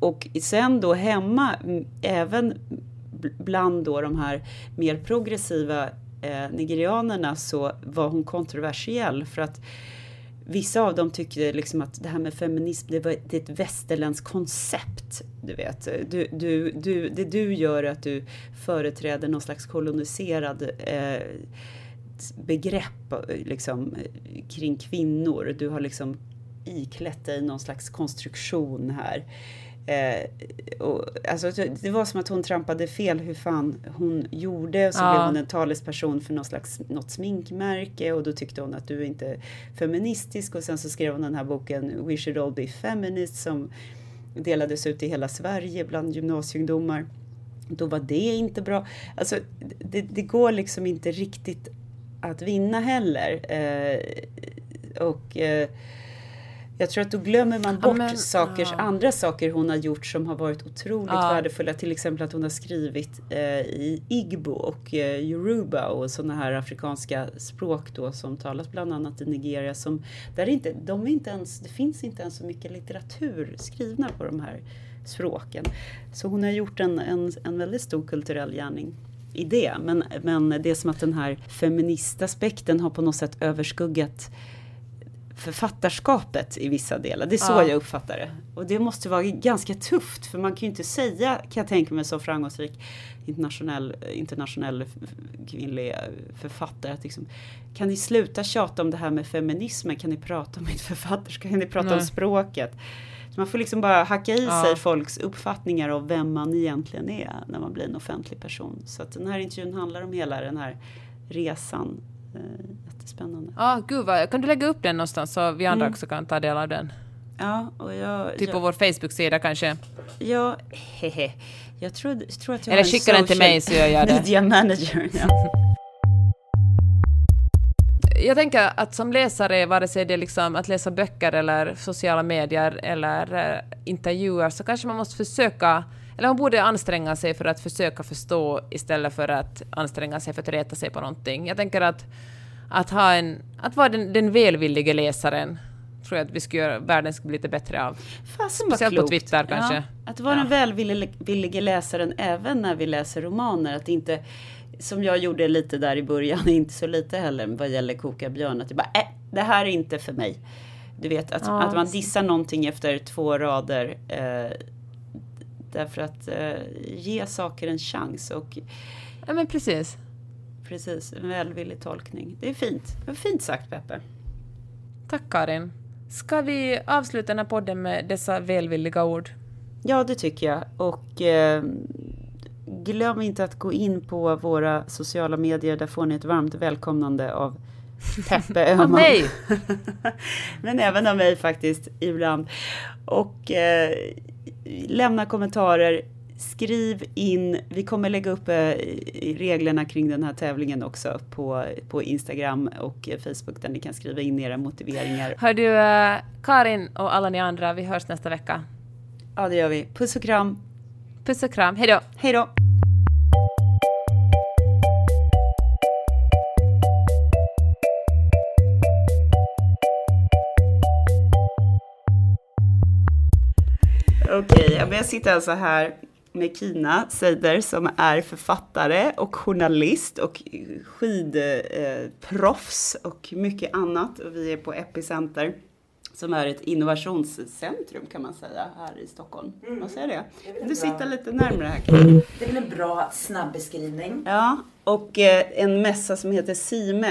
och sen då hemma, även bland då de här mer progressiva eh, nigerianerna så var hon kontroversiell för att Vissa av dem tyckte liksom att det här med feminism, det, var, det är ett västerländskt koncept. Du vet, du, du, du, det du gör är att du företräder någon slags koloniserad eh, begrepp liksom, kring kvinnor. Du har liksom iklätt dig någon slags konstruktion här. Eh, och, alltså, det var som att hon trampade fel hur fan hon gjorde. Och så Ja. blev hon en talesperson för någon slags, något sminkmärke och då tyckte hon att du är inte är feministisk. Och sen så skrev hon den här boken We should all be feminists som delades ut i hela Sverige bland gymnasieungdomar. Då var det inte bra. Alltså, det, det går liksom inte riktigt att vinna heller. Eh, och eh, jag tror att då glömmer man Ja, bort men, saker, ja. andra saker hon har gjort som har varit otroligt Ja. värdefulla. Till exempel att hon har skrivit eh, i igbo och eh, yoruba och sådana här afrikanska språk då som talas bland annat i Nigeria. Som, där är inte, de är inte ens, det finns inte ens så mycket litteratur skrivna på de här språken. Så hon har gjort en, en, en väldigt stor kulturell gärning i det. Men, men det är som att den här feministaspekten har på något sätt överskuggat författarskapet i vissa delar. Det är så Ja. jag uppfattar det. Och det måste vara ganska tufft för man kan ju inte säga, kan jag tänka mig, som framgångsrik internationell, internationell kvinnlig författare att liksom, kan ni sluta tjata om det här med feminismen? Kan ni prata om mitt författarskap? Kan ni prata om Nej. språket? Så man får liksom bara hacka i Ja. sig folks uppfattningar av vem man egentligen är när man blir en offentlig person. Så att den här intervjun handlar om hela den här resan. Eh, jättespännande. Ja, gud vad, kan du lägga upp den någonstans så vi andra Mm. också kan ta del av den? Ja, och jag... Typ jag, på vår Facebook-sida kanske? Ja, hehe. Jag tror, tror att jag Eller skicka den till mig så gör jag det. Media manager. Ja. Jag tänker att som läsare, vare sig det är liksom att läsa böcker eller sociala medier eller eh, intervjuer, så kanske man måste försöka, eller man borde anstränga sig för att försöka förstå istället för att anstränga sig för att reta sig på någonting. Jag tänker att, att, ha en, att vara den, den välvillige läsaren tror jag att vi skulle göra, världen skulle bli lite bättre av. Vad Speciellt på klokt. Twitter kanske. Ja, att vara Ja. den välvillige läsaren även när vi läser romaner. Att inte, som jag gjorde lite där i början, inte så lite heller vad gäller Koka björn. Att det bara, äh, det här är inte för mig. Du vet, att, Ja. att man dissar någonting efter två rader. Eh, därför att eh, ge saker en chans. Och Ja men precis. precis, en välvillig tolkning. Det är fint. Det var fint sagt Peppe. Tack Karin. Ska vi avsluta den här podden med dessa välvilliga ord? Ja, det tycker jag. Och eh, glöm inte att gå in på våra sociala medier. Där får ni ett varmt välkomnande av Peppe Öhman. Av mig! Men även av mig faktiskt ibland. Och eh, lämna kommentarer. Skriv in. Vi kommer lägga upp eh, reglerna kring den här tävlingen också på, på Instagram och Facebook där ni kan skriva in era motiveringar. Hör du, eh, Karin och alla ni andra, vi hörs nästa vecka. Ja, det gör vi. Puss och kram. Puss och kram! Hej då! Okej, ja, men jag sitter alltså här med Kina Seider som är författare och journalist och skidproffs och mycket annat. Och vi är på Epicenter som är ett innovationscentrum kan man säga här i Stockholm. Mm. Vad säger det? Det Du bra. sitter lite närmare här Karin. Det är väl en bra snabb beskrivning. Ja, och eh, en mässa som heter SIME.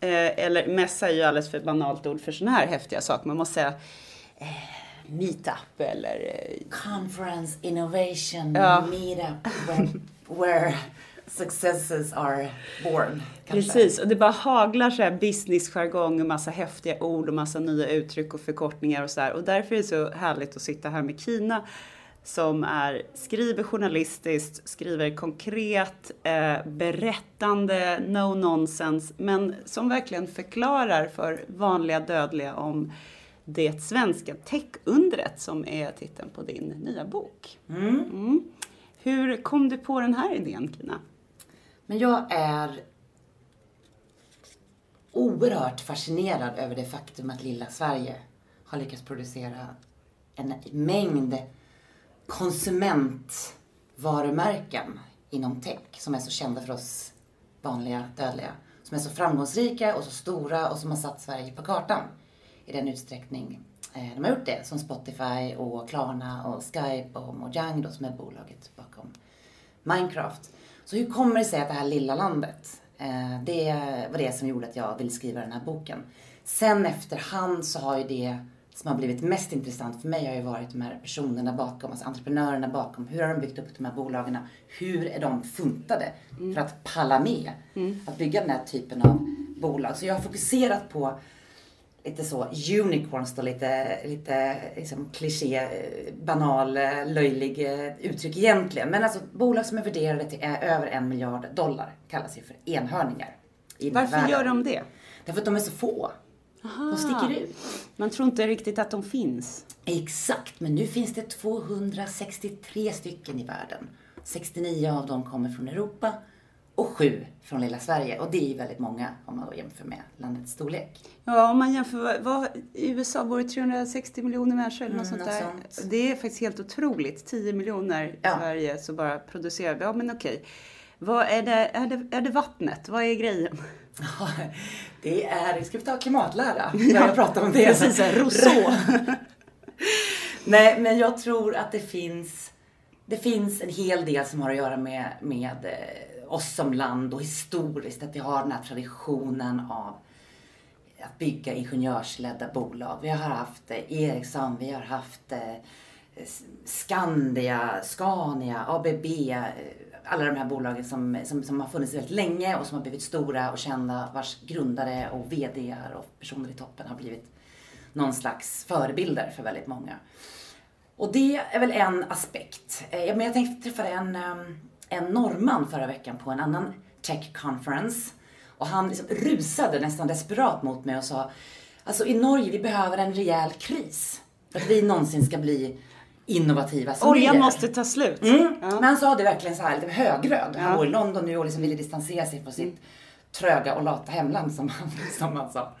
Eh, eller mässa är ju alldeles för banalt ord för sådana här häftiga saker. Man måste säga eh, meetup eller eh, Conference Innovation Ja. Meetup where, where successes are born. kanske. Precis, och det bara haglar så här businessjargong och massa häftiga ord och massa nya uttryck och förkortningar och så här. Och därför är det så härligt att sitta här med Kina som är, skriver journalistiskt, skriver konkret, eh, berättande, no nonsense, men som verkligen förklarar för vanliga dödliga om det svenska techundret som är titeln på din nya bok. Mm. Hur kom du på den här idén, Kina? Men jag är oerhört fascinerad över det faktum att lilla Sverige har lyckats producera en mängd konsumentvarumärken inom tech som är så kända för oss vanliga dödliga. Som är så framgångsrika och så stora och som har satt Sverige på kartan i den utsträckning eh, de har gjort det. Som Spotify och Klarna och Skype och Mojang då som är bolaget bakom Minecraft. Så hur kommer det sig att det här lilla landet, eh, det var det som gjorde att jag ville skriva den här boken. Sen efterhand så har ju det som har blivit mest intressant för mig har ju varit de här personerna bakom, alltså entreprenörerna bakom. Hur har de byggt upp de här bolagen? Hur är de funtade för att palla med att bygga den här typen av bolag? Så jag har fokuserat på lite så unicorns då, lite, lite liksom kliché, banal, löjlig eh, uttryck egentligen. Men alltså bolag som är värderade till eh, över en miljard dollar kallas ju för enhörningar. Varför världen. gör de det? Därför att de är så få. De sticker ut. Man tror inte riktigt att de finns. Exakt, men nu finns det 263 stycken i världen. 69 av dem kommer från Europa och 7 från lilla Sverige. Och det är väldigt många om man jämför med landets storlek. Ja, om man jämför, vad- i USA bor det 360 miljoner människor eller något Mm, sånt där. något sånt. Det är faktiskt helt otroligt. 10 miljoner i Ja. Sverige så bara producerar vi. Ja, men okej. Vad är det, är det, är det vattnet? Vad är grejen? Ja, det är, ska vi ta klimatlära? Ja, jag pratar om det. Precis, Rousseau. Nej, men jag tror att det finns, det finns en hel del som har att göra med, med eh, oss som land och historiskt. Att vi har den här traditionen av att bygga ingenjörsledda bolag. Vi har haft eh, Ericsson, vi har haft eh, Skandia, Scania, ABB, eh, alla de här bolagen som, som, som har funnits väldigt länge och som har blivit stora och kända, vars grundare och VD och personer i toppen har blivit någon slags förebilder för väldigt många. Och det är väl en aspekt. Men jag tänkte träffa en, ehm, en norrman förra veckan på en annan tech conference. Och han liksom rusade nästan desperat mot mig och sa Alltså i Norge, vi behöver en rejäl kris. För att vi någonsin ska bli innovativa som Oljan ni är." måste ta slut. Mm. Ja. Men han sa det verkligen så här lite högröd. Han Ja. bor i London nu och liksom ville distansera sig från sitt tröga och lata hemland som han, som han sa.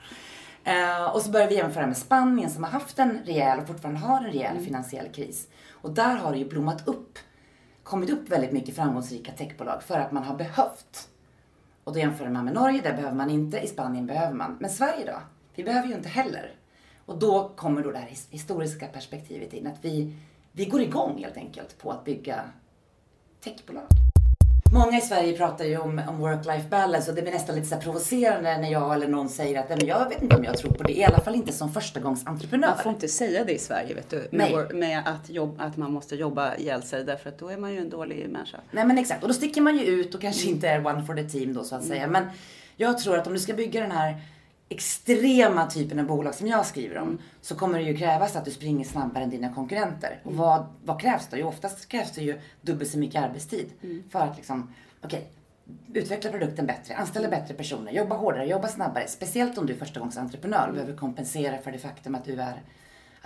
Eh, och så började vi jämföra med Spanien som har haft en rejäl och fortfarande har en rejäl finansiell kris. Och där har det ju blommat upp, kommit upp väldigt mycket framgångsrika techbolag för att man har behövt. Och då jämför man med Norge, där behöver man inte, i Spanien behöver man. Men Sverige då? Vi behöver ju inte heller. Och då kommer då det här historiska perspektivet in, att vi, vi går igång helt enkelt på att bygga techbolag. Många i Sverige pratar ju om, om work-life balance och det blir nästan lite så provocerande när jag eller någon säger att "Nej, men jag vet inte om jag tror på det. I alla fall inte som förstagångsentreprenör. Man får inte säga det i Sverige, vet du. Med, med att, jobb, att man måste jobba ihjäl sig, därför att då är man ju en dålig människa. Nej men exakt, och då sticker man ju ut och kanske inte är one for the team då så att säga. Men jag tror att om du ska bygga den här extrema typen av bolag som jag skriver om så kommer det ju krävas att du springer snabbare än dina konkurrenter. Och vad, vad krävs då? Jo, oftast krävs det ju dubbelt så mycket arbetstid för att liksom, okej, utveckla produkten bättre, anställa bättre personer, jobba hårdare, jobba snabbare. Speciellt om du är förstagångsentreprenör och behöver kompensera för det faktum att du är,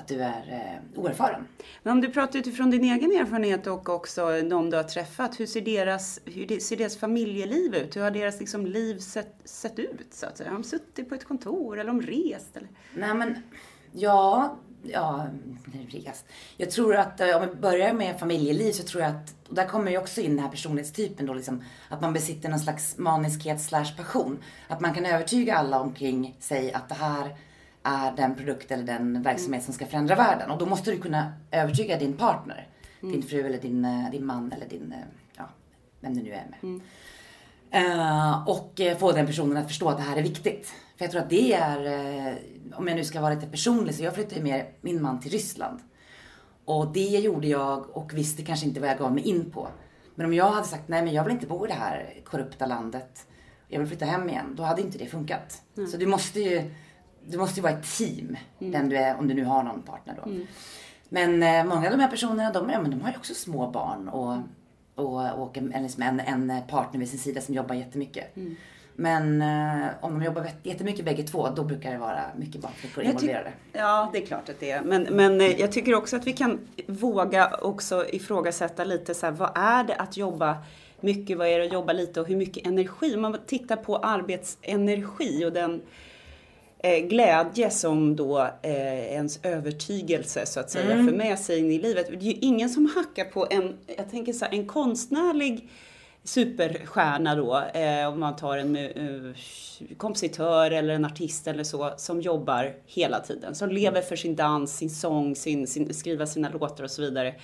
att du är eh, oerfaren. Men om du pratar utifrån din egen erfarenhet och också de du har träffat, hur ser deras, hur ser deras familjeliv ut? Hur har deras liksom, liv sett, sett ut? Så att säga? Har de suttit på ett kontor eller har de rest? Eller? Nej men, ja, ja, rest. Jag tror att eh, om vi börjar med familjeliv så tror jag att, och där kommer ju också in den här personlighetstypen då liksom, att man besitter någon slags maniskhet slash passion. Att man kan övertyga alla omkring sig att det här är den produkt eller den verksamhet som ska förändra världen. Och då måste du kunna övertyga din partner. Din fru eller din, eh, din man eller din, eh, ja, vem du nu är med. Eh, och eh, få den personen att förstå att det här är viktigt. För jag tror att det är, eh, om jag nu ska vara lite personlig, så jag flyttade ju med min man till Ryssland. Och det gjorde jag och visste kanske inte vad jag gav mig in på. Men om jag hade sagt, nej men jag vill inte bo i det här korrupta landet. Jag vill flytta hem igen. Då hade inte det funkat. Så du måste ju, du måste ju vara ett team. Den du är, om du nu har någon partner då. Men eh, många av de här personerna, de, ja, men de har ju också små barn och, och, och en, liksom en, en partner vid sin sida som jobbar jättemycket. Men eh, om de jobbar jättemycket bägge två, då brukar det vara mycket barnflickor involverade. Ja, det är klart att det är. Men, men eh, jag tycker också att vi kan våga också ifrågasätta lite så här, vad är det att jobba mycket, vad är det att jobba lite och hur mycket energi? Man tittar på arbetsenergi och den glädje som då eh, ens övertygelse så att säga för med sig in i livet. Det är ju ingen som hackar på en, jag tänker så här, en konstnärlig superstjärna då, eh, om man tar en uh, kompositör eller en artist eller så, som jobbar hela tiden, som lever för sin dans, sin sång, sin, sin, skriva sina låtar och så vidare.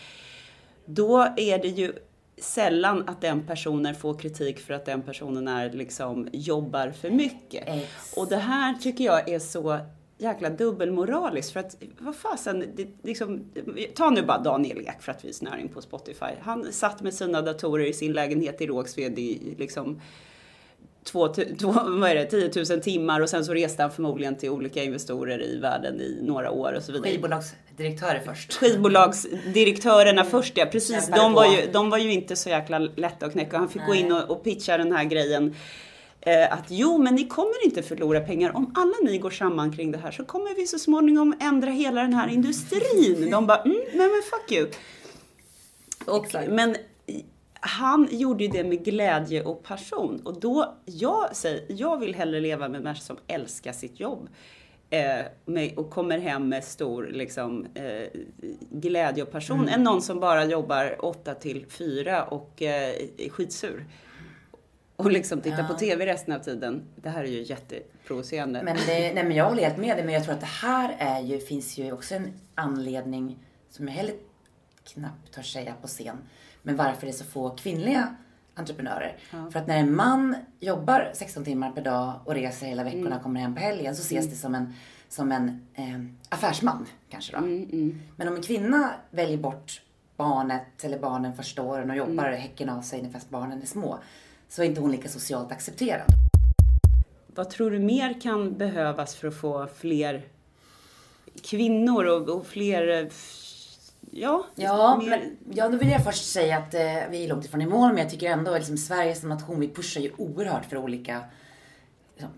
Då är det ju sällan att den personen får kritik för att den personen är liksom jobbar för mycket. Ex. Och det här tycker jag är så jäkla dubbelmoraliskt för att vad fasen, det, liksom, ta nu bara Daniel Ek för att vi snör in på Spotify. Han satt med sina datorer i sin lägenhet i Rågsved i liksom två, två, vad är det, 10 000 timmar och sen så reste han förmodligen till olika investorer i världen i några år och så vidare. Skivbolagsdirektörer först. Skivbolagsdirektörerna först ja, precis. De var, ju, de var ju inte så jäkla lätta att knäcka. Han fick gå in och, och pitcha den här grejen. Eh, att jo, men ni kommer inte förlora pengar. Om alla ni går samman kring det här så kommer vi så småningom ändra hela den här industrin. De bara, mm, nej men fuck you. Och, men han gjorde ju det med glädje och passion. Och då, jag säger, jag vill hellre leva med människor som älskar sitt jobb. Eh, med, och kommer hem med stor liksom, eh, glädje och passion än någon som bara jobbar 8 till 4 och eh, är skitsur. Och liksom tittar på TV resten av tiden. Det här är ju jätteprovocerande. Men, det, nej, men jag håller helt med dig, men jag tror att det här är ju, finns ju också en anledning som jag heller knappt törs säga på scen, men varför det är så få kvinnliga entreprenörer. För att när en man jobbar 16 timmar per dag och reser hela veckorna och kommer hem på helgen så ses det som en, som en eh, affärsman kanske då. Men om en kvinna väljer bort barnet eller barnen första åren och jobbar häcken av sig fast barnen är små så är inte hon lika socialt accepterad. Vad tror du mer kan behövas för att få fler kvinnor och, och fler, eh, ja, Ja, mer, men, ja, då vill jag först säga att eh, vi är långt ifrån i mål, men jag tycker ändå att liksom, Sverige som nation, vi pushar ju oerhört för olika liksom,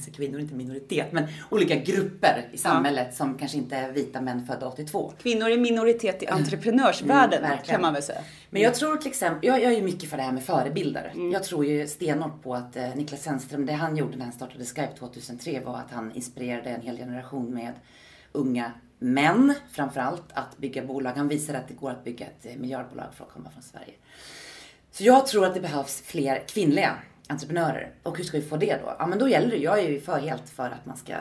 säger kvinnor inte minoritet, men olika grupper i samhället som kanske inte är vita män födda 82. kvinnor är minoritet i entreprenörsvärlden Mm, verkligen. kan man väl säga. Men jag tror till exempel, jag, jag är ju mycket för det här med förebilder. Jag tror ju stenhårt på att eh, Niklas Zennström, det han gjorde när han startade Skype 2003 var att han inspirerade en hel generation med unga män framförallt att bygga bolag. Han visade att det går att bygga ett eh, miljardbolag för att komma från Sverige. Så jag tror att det behövs fler kvinnliga entreprenörer. Och hur ska vi få det då? Ja men då gäller det, jag är ju för helt för att man ska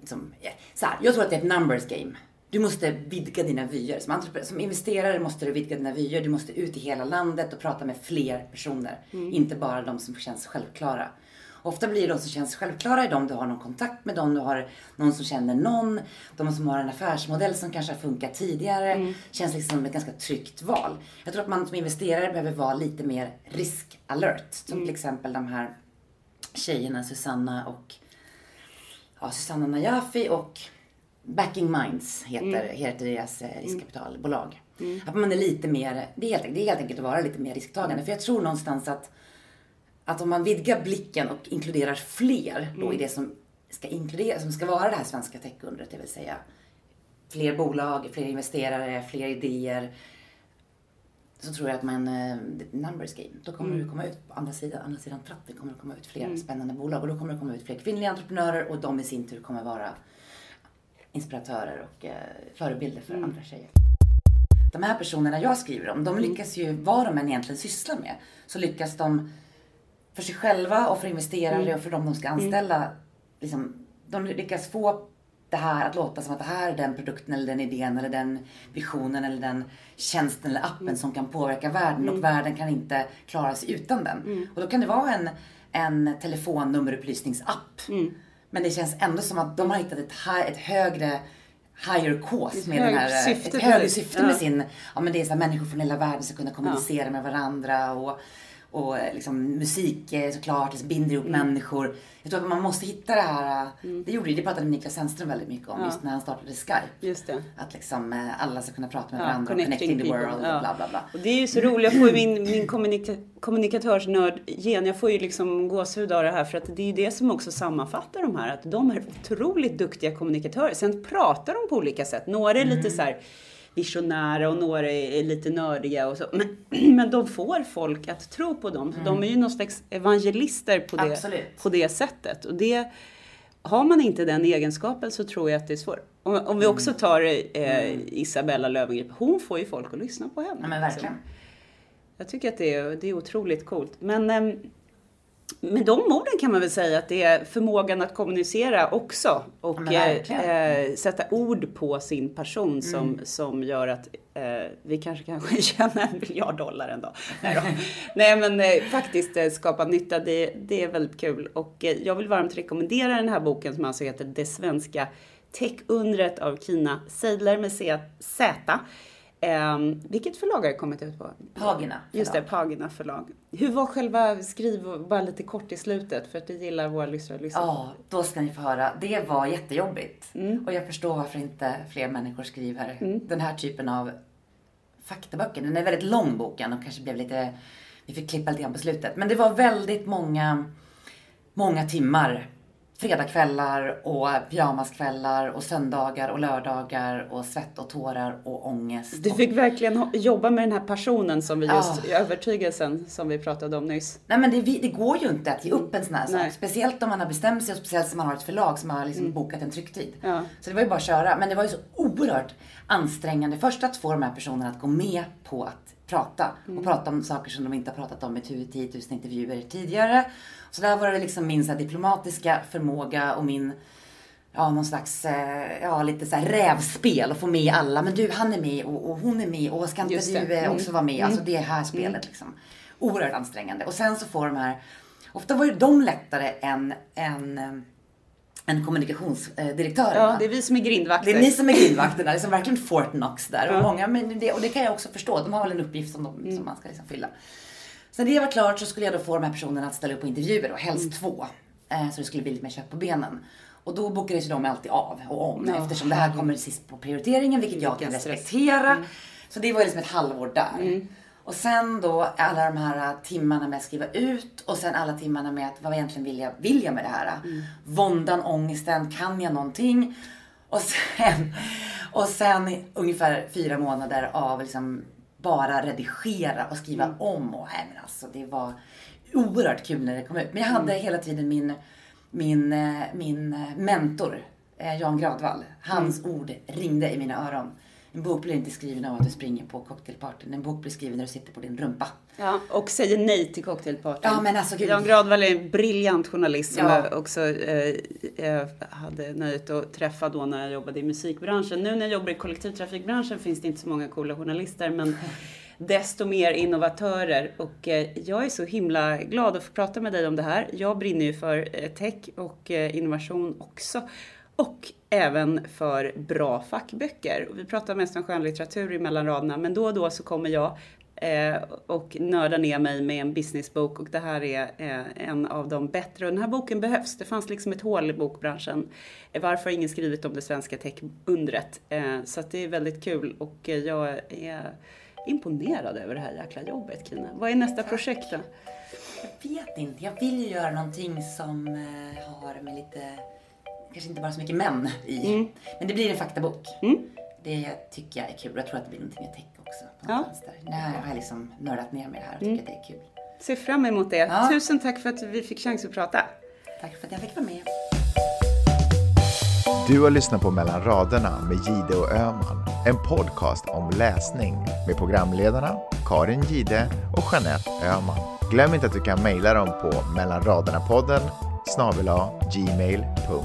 liksom, så här, jag tror att det är ett numbers game. Du måste vidga dina vyer. Som, som investerare måste du vidga dina vyer. Du måste ut i hela landet och prata med fler personer. Inte bara de som känns självklara. Ofta blir de som känns självklara är de du har någon kontakt med, de du har någon som känner någon, de som har en affärsmodell som kanske har funkat tidigare. Känns liksom som ett ganska tryggt val. Jag tror att man som investerare behöver vara lite mer risk alert. Som till exempel de här tjejerna Susanna och ja, Susanna Najafi och Backing Minds heter, heter deras eh, riskkapitalbolag. Att man är lite mer, det är, helt, det är helt enkelt att vara lite mer risktagande. För jag tror någonstans att, att om man vidgar blicken och inkluderar fler då i det som ska inkludera, som ska vara det här svenska techundret, det vill säga fler bolag, fler investerare, fler idéer. Så tror jag att man, eh, numbers game, då kommer det komma ut på andra sidan, andra sidan tratten kommer det komma ut fler spännande bolag och då kommer det komma ut fler kvinnliga entreprenörer och de i sin tur kommer vara inspiratörer och eh, förebilder för andra tjejer. De här personerna jag skriver om, de lyckas ju, vad de än egentligen sysslar med, så lyckas de för sig själva och för investerare och för de de ska anställa, liksom, de lyckas få det här att låta som att det här är den produkten eller den idén eller den visionen eller den tjänsten eller appen som kan påverka världen och världen kan inte klara sig utan den. Och då kan det vara en, en telefonnummerupplysningsapp. Men det känns ändå som att de har hittat ett, ett högre higher cause med den här, syfte ett högre syfte Ja. med sin, ja men det är så här, människor från hela världen ska kunna kommunicera med varandra och, och eh, liksom musik såklart, det binder ihop Mm. människor. Jag tror att man måste hitta det här, eh, det gjorde det pratade Niklas Sändström väldigt mycket om just när han startade Skype. Att liksom eh, alla ska kunna prata med Ja, varandra och connecting the world Ja. och bla bla bla. Och det är ju så roligt, jag får ju min, min kommunika, kommunikatörsnörd gen, jag får ju liksom gåshud av det här för att det är ju det som också sammanfattar de här, att de är otroligt duktiga kommunikatörer. Sen pratar de på olika sätt. Några är lite så här visionära och några är lite nördiga och så. Men, men de får folk att tro på dem. Så De är ju någon slags evangelister på det, Absolut. på det sättet. Och det, har man inte den egenskapen så tror jag att det är svårt. Om, om vi också tar eh, Isabella Löwengrip, hon får ju folk att lyssna på henne. Ja men verkligen. Jag tycker att det är, det är otroligt coolt. Men ehm, med de orden kan man väl säga att det är förmågan att kommunicera också. Och eh, eh, sätta ord på sin person som, som gör att eh, vi kanske kan tjäna en miljard dollar en dag. Nej. Nej men eh, faktiskt eh, skapa nytta, det, det är väldigt kul. Och eh, jag vill varmt rekommendera den här boken som alltså heter Det svenska techundret av Kina Seidler med Z. Um, vilket förlag har det kommit ut på? Pagina Just det, förlag. Pagina förlag. Hur var själva skriv, bara lite kort i slutet, för att det gillar våra lyssnare att lyssna. Ja, då ska ni få höra. Det var jättejobbigt. Mm. Och jag förstår varför inte fler människor skriver den här typen av faktaböcker. Den är väldigt lång boken och kanske blev lite, vi fick klippa lite grann på slutet. Men det var väldigt många, många timmar. Fredagskvällar och pyjamaskvällar och söndagar och lördagar och svett och tårar och ångest. Du fick verkligen jobba med den här personen som vi just, Ja. övertygelsen som vi pratade om nyss. Nej men det, det går ju inte att ge upp en sån här Nej. sak. Speciellt om man har bestämt sig och speciellt om man har ett förlag som har liksom bokat en trycktid. Ja. Så det var ju bara att köra. Men det var ju så oerhört ansträngande. Först att få de här personerna att gå med på att prata. Och prata om saker som de inte har pratat om i 10 000 intervjuer tidigare. Så där var det liksom min så här, diplomatiska förmåga och min ja, någon slags, eh, ja, lite så här rävspel och få med alla. Men du, han är med och, och hon är med och ska inte du eh, Mm. också vara med? Alltså det här spelet liksom. Oerhört ansträngande. Och sen så får de här, ofta var ju de lättare än, än, än kommunikationsdirektörerna. Ja, det är vi som är grindvakter. Det är ni som är grindvakterna, liksom verkligen Fort Knox där. Och, många, men det, och det kan jag också förstå, de har väl en uppgift som, de, som man ska liksom fylla. Så när det var klart så skulle jag då få de här personerna att ställa upp på intervjuer och helst två. Eh, så det skulle bli lite mer kött på benen. Och då bokades ju de alltid av och om Ja, eftersom det här kommer sist på prioriteringen vilket jag kan respektera. Så det var ju liksom ett halvår där. Och sen då alla de här timmarna med att skriva ut och sen alla timmarna med att vad egentligen vill jag, vill jag med det här? Våndan, ångesten, kan jag någonting? Och sen, och sen ungefär fyra månader av liksom bara redigera och skriva om. Och, nej, men alltså, det var oerhört kul när det kom ut. Men jag hade hela tiden min, min, eh, min eh, mentor, eh, Jan Gradvall. Hans ord ringde i mina öron. En bok blir inte skriven av att du springer på cocktailpartyn. En bok blir skriven när du sitter på din rumpa. Ja, och säger nej till cocktailpartyn. Ja, men alltså, gud. Jan Gradvall är en briljant journalist som Ja. jag också eh, eh, hade nöjet att träffa då när jag jobbade i musikbranschen. Nu när jag jobbar i kollektivtrafikbranschen finns det inte så många coola journalister, men desto mer innovatörer. Och eh, jag är så himla glad att få prata med dig om det här. Jag brinner ju för eh, tech och eh, innovation också. Och även för bra fackböcker. Och Vi pratar mest om skönlitteratur i mellan raderna, men då och då så kommer jag eh, och nörda ner mig med en businessbok och det här är eh, en av de bättre. Och den här boken behövs. Det fanns liksom ett hål i bokbranschen. Eh, varför har ingen skrivit om det svenska techundret? Eh, så att det är väldigt kul och jag är imponerad över det här jäkla jobbet Kina. Vad är nästa projekt då? Jag vet inte. Jag vill ju göra någonting som har med lite, kanske inte bara så mycket män i. Mm. Men det blir en faktabok. Det tycker jag är kul. Jag tror att det blir någonting med tech också. På Ja. något vänster. Nu har jag liksom nördat ner mig i det här och tycker att det är kul. Ser fram emot det. Ja. Tusen tack för att vi fick chans att prata. Tack för att jag fick vara med. Du har lyssnat på Mellan raderna med Gide och Öman. En podcast om läsning med programledarna Karin Gide och Jeanette Öman. Glöm inte att du kan mejla dem på mellanraderna-podden snabel gmail.com.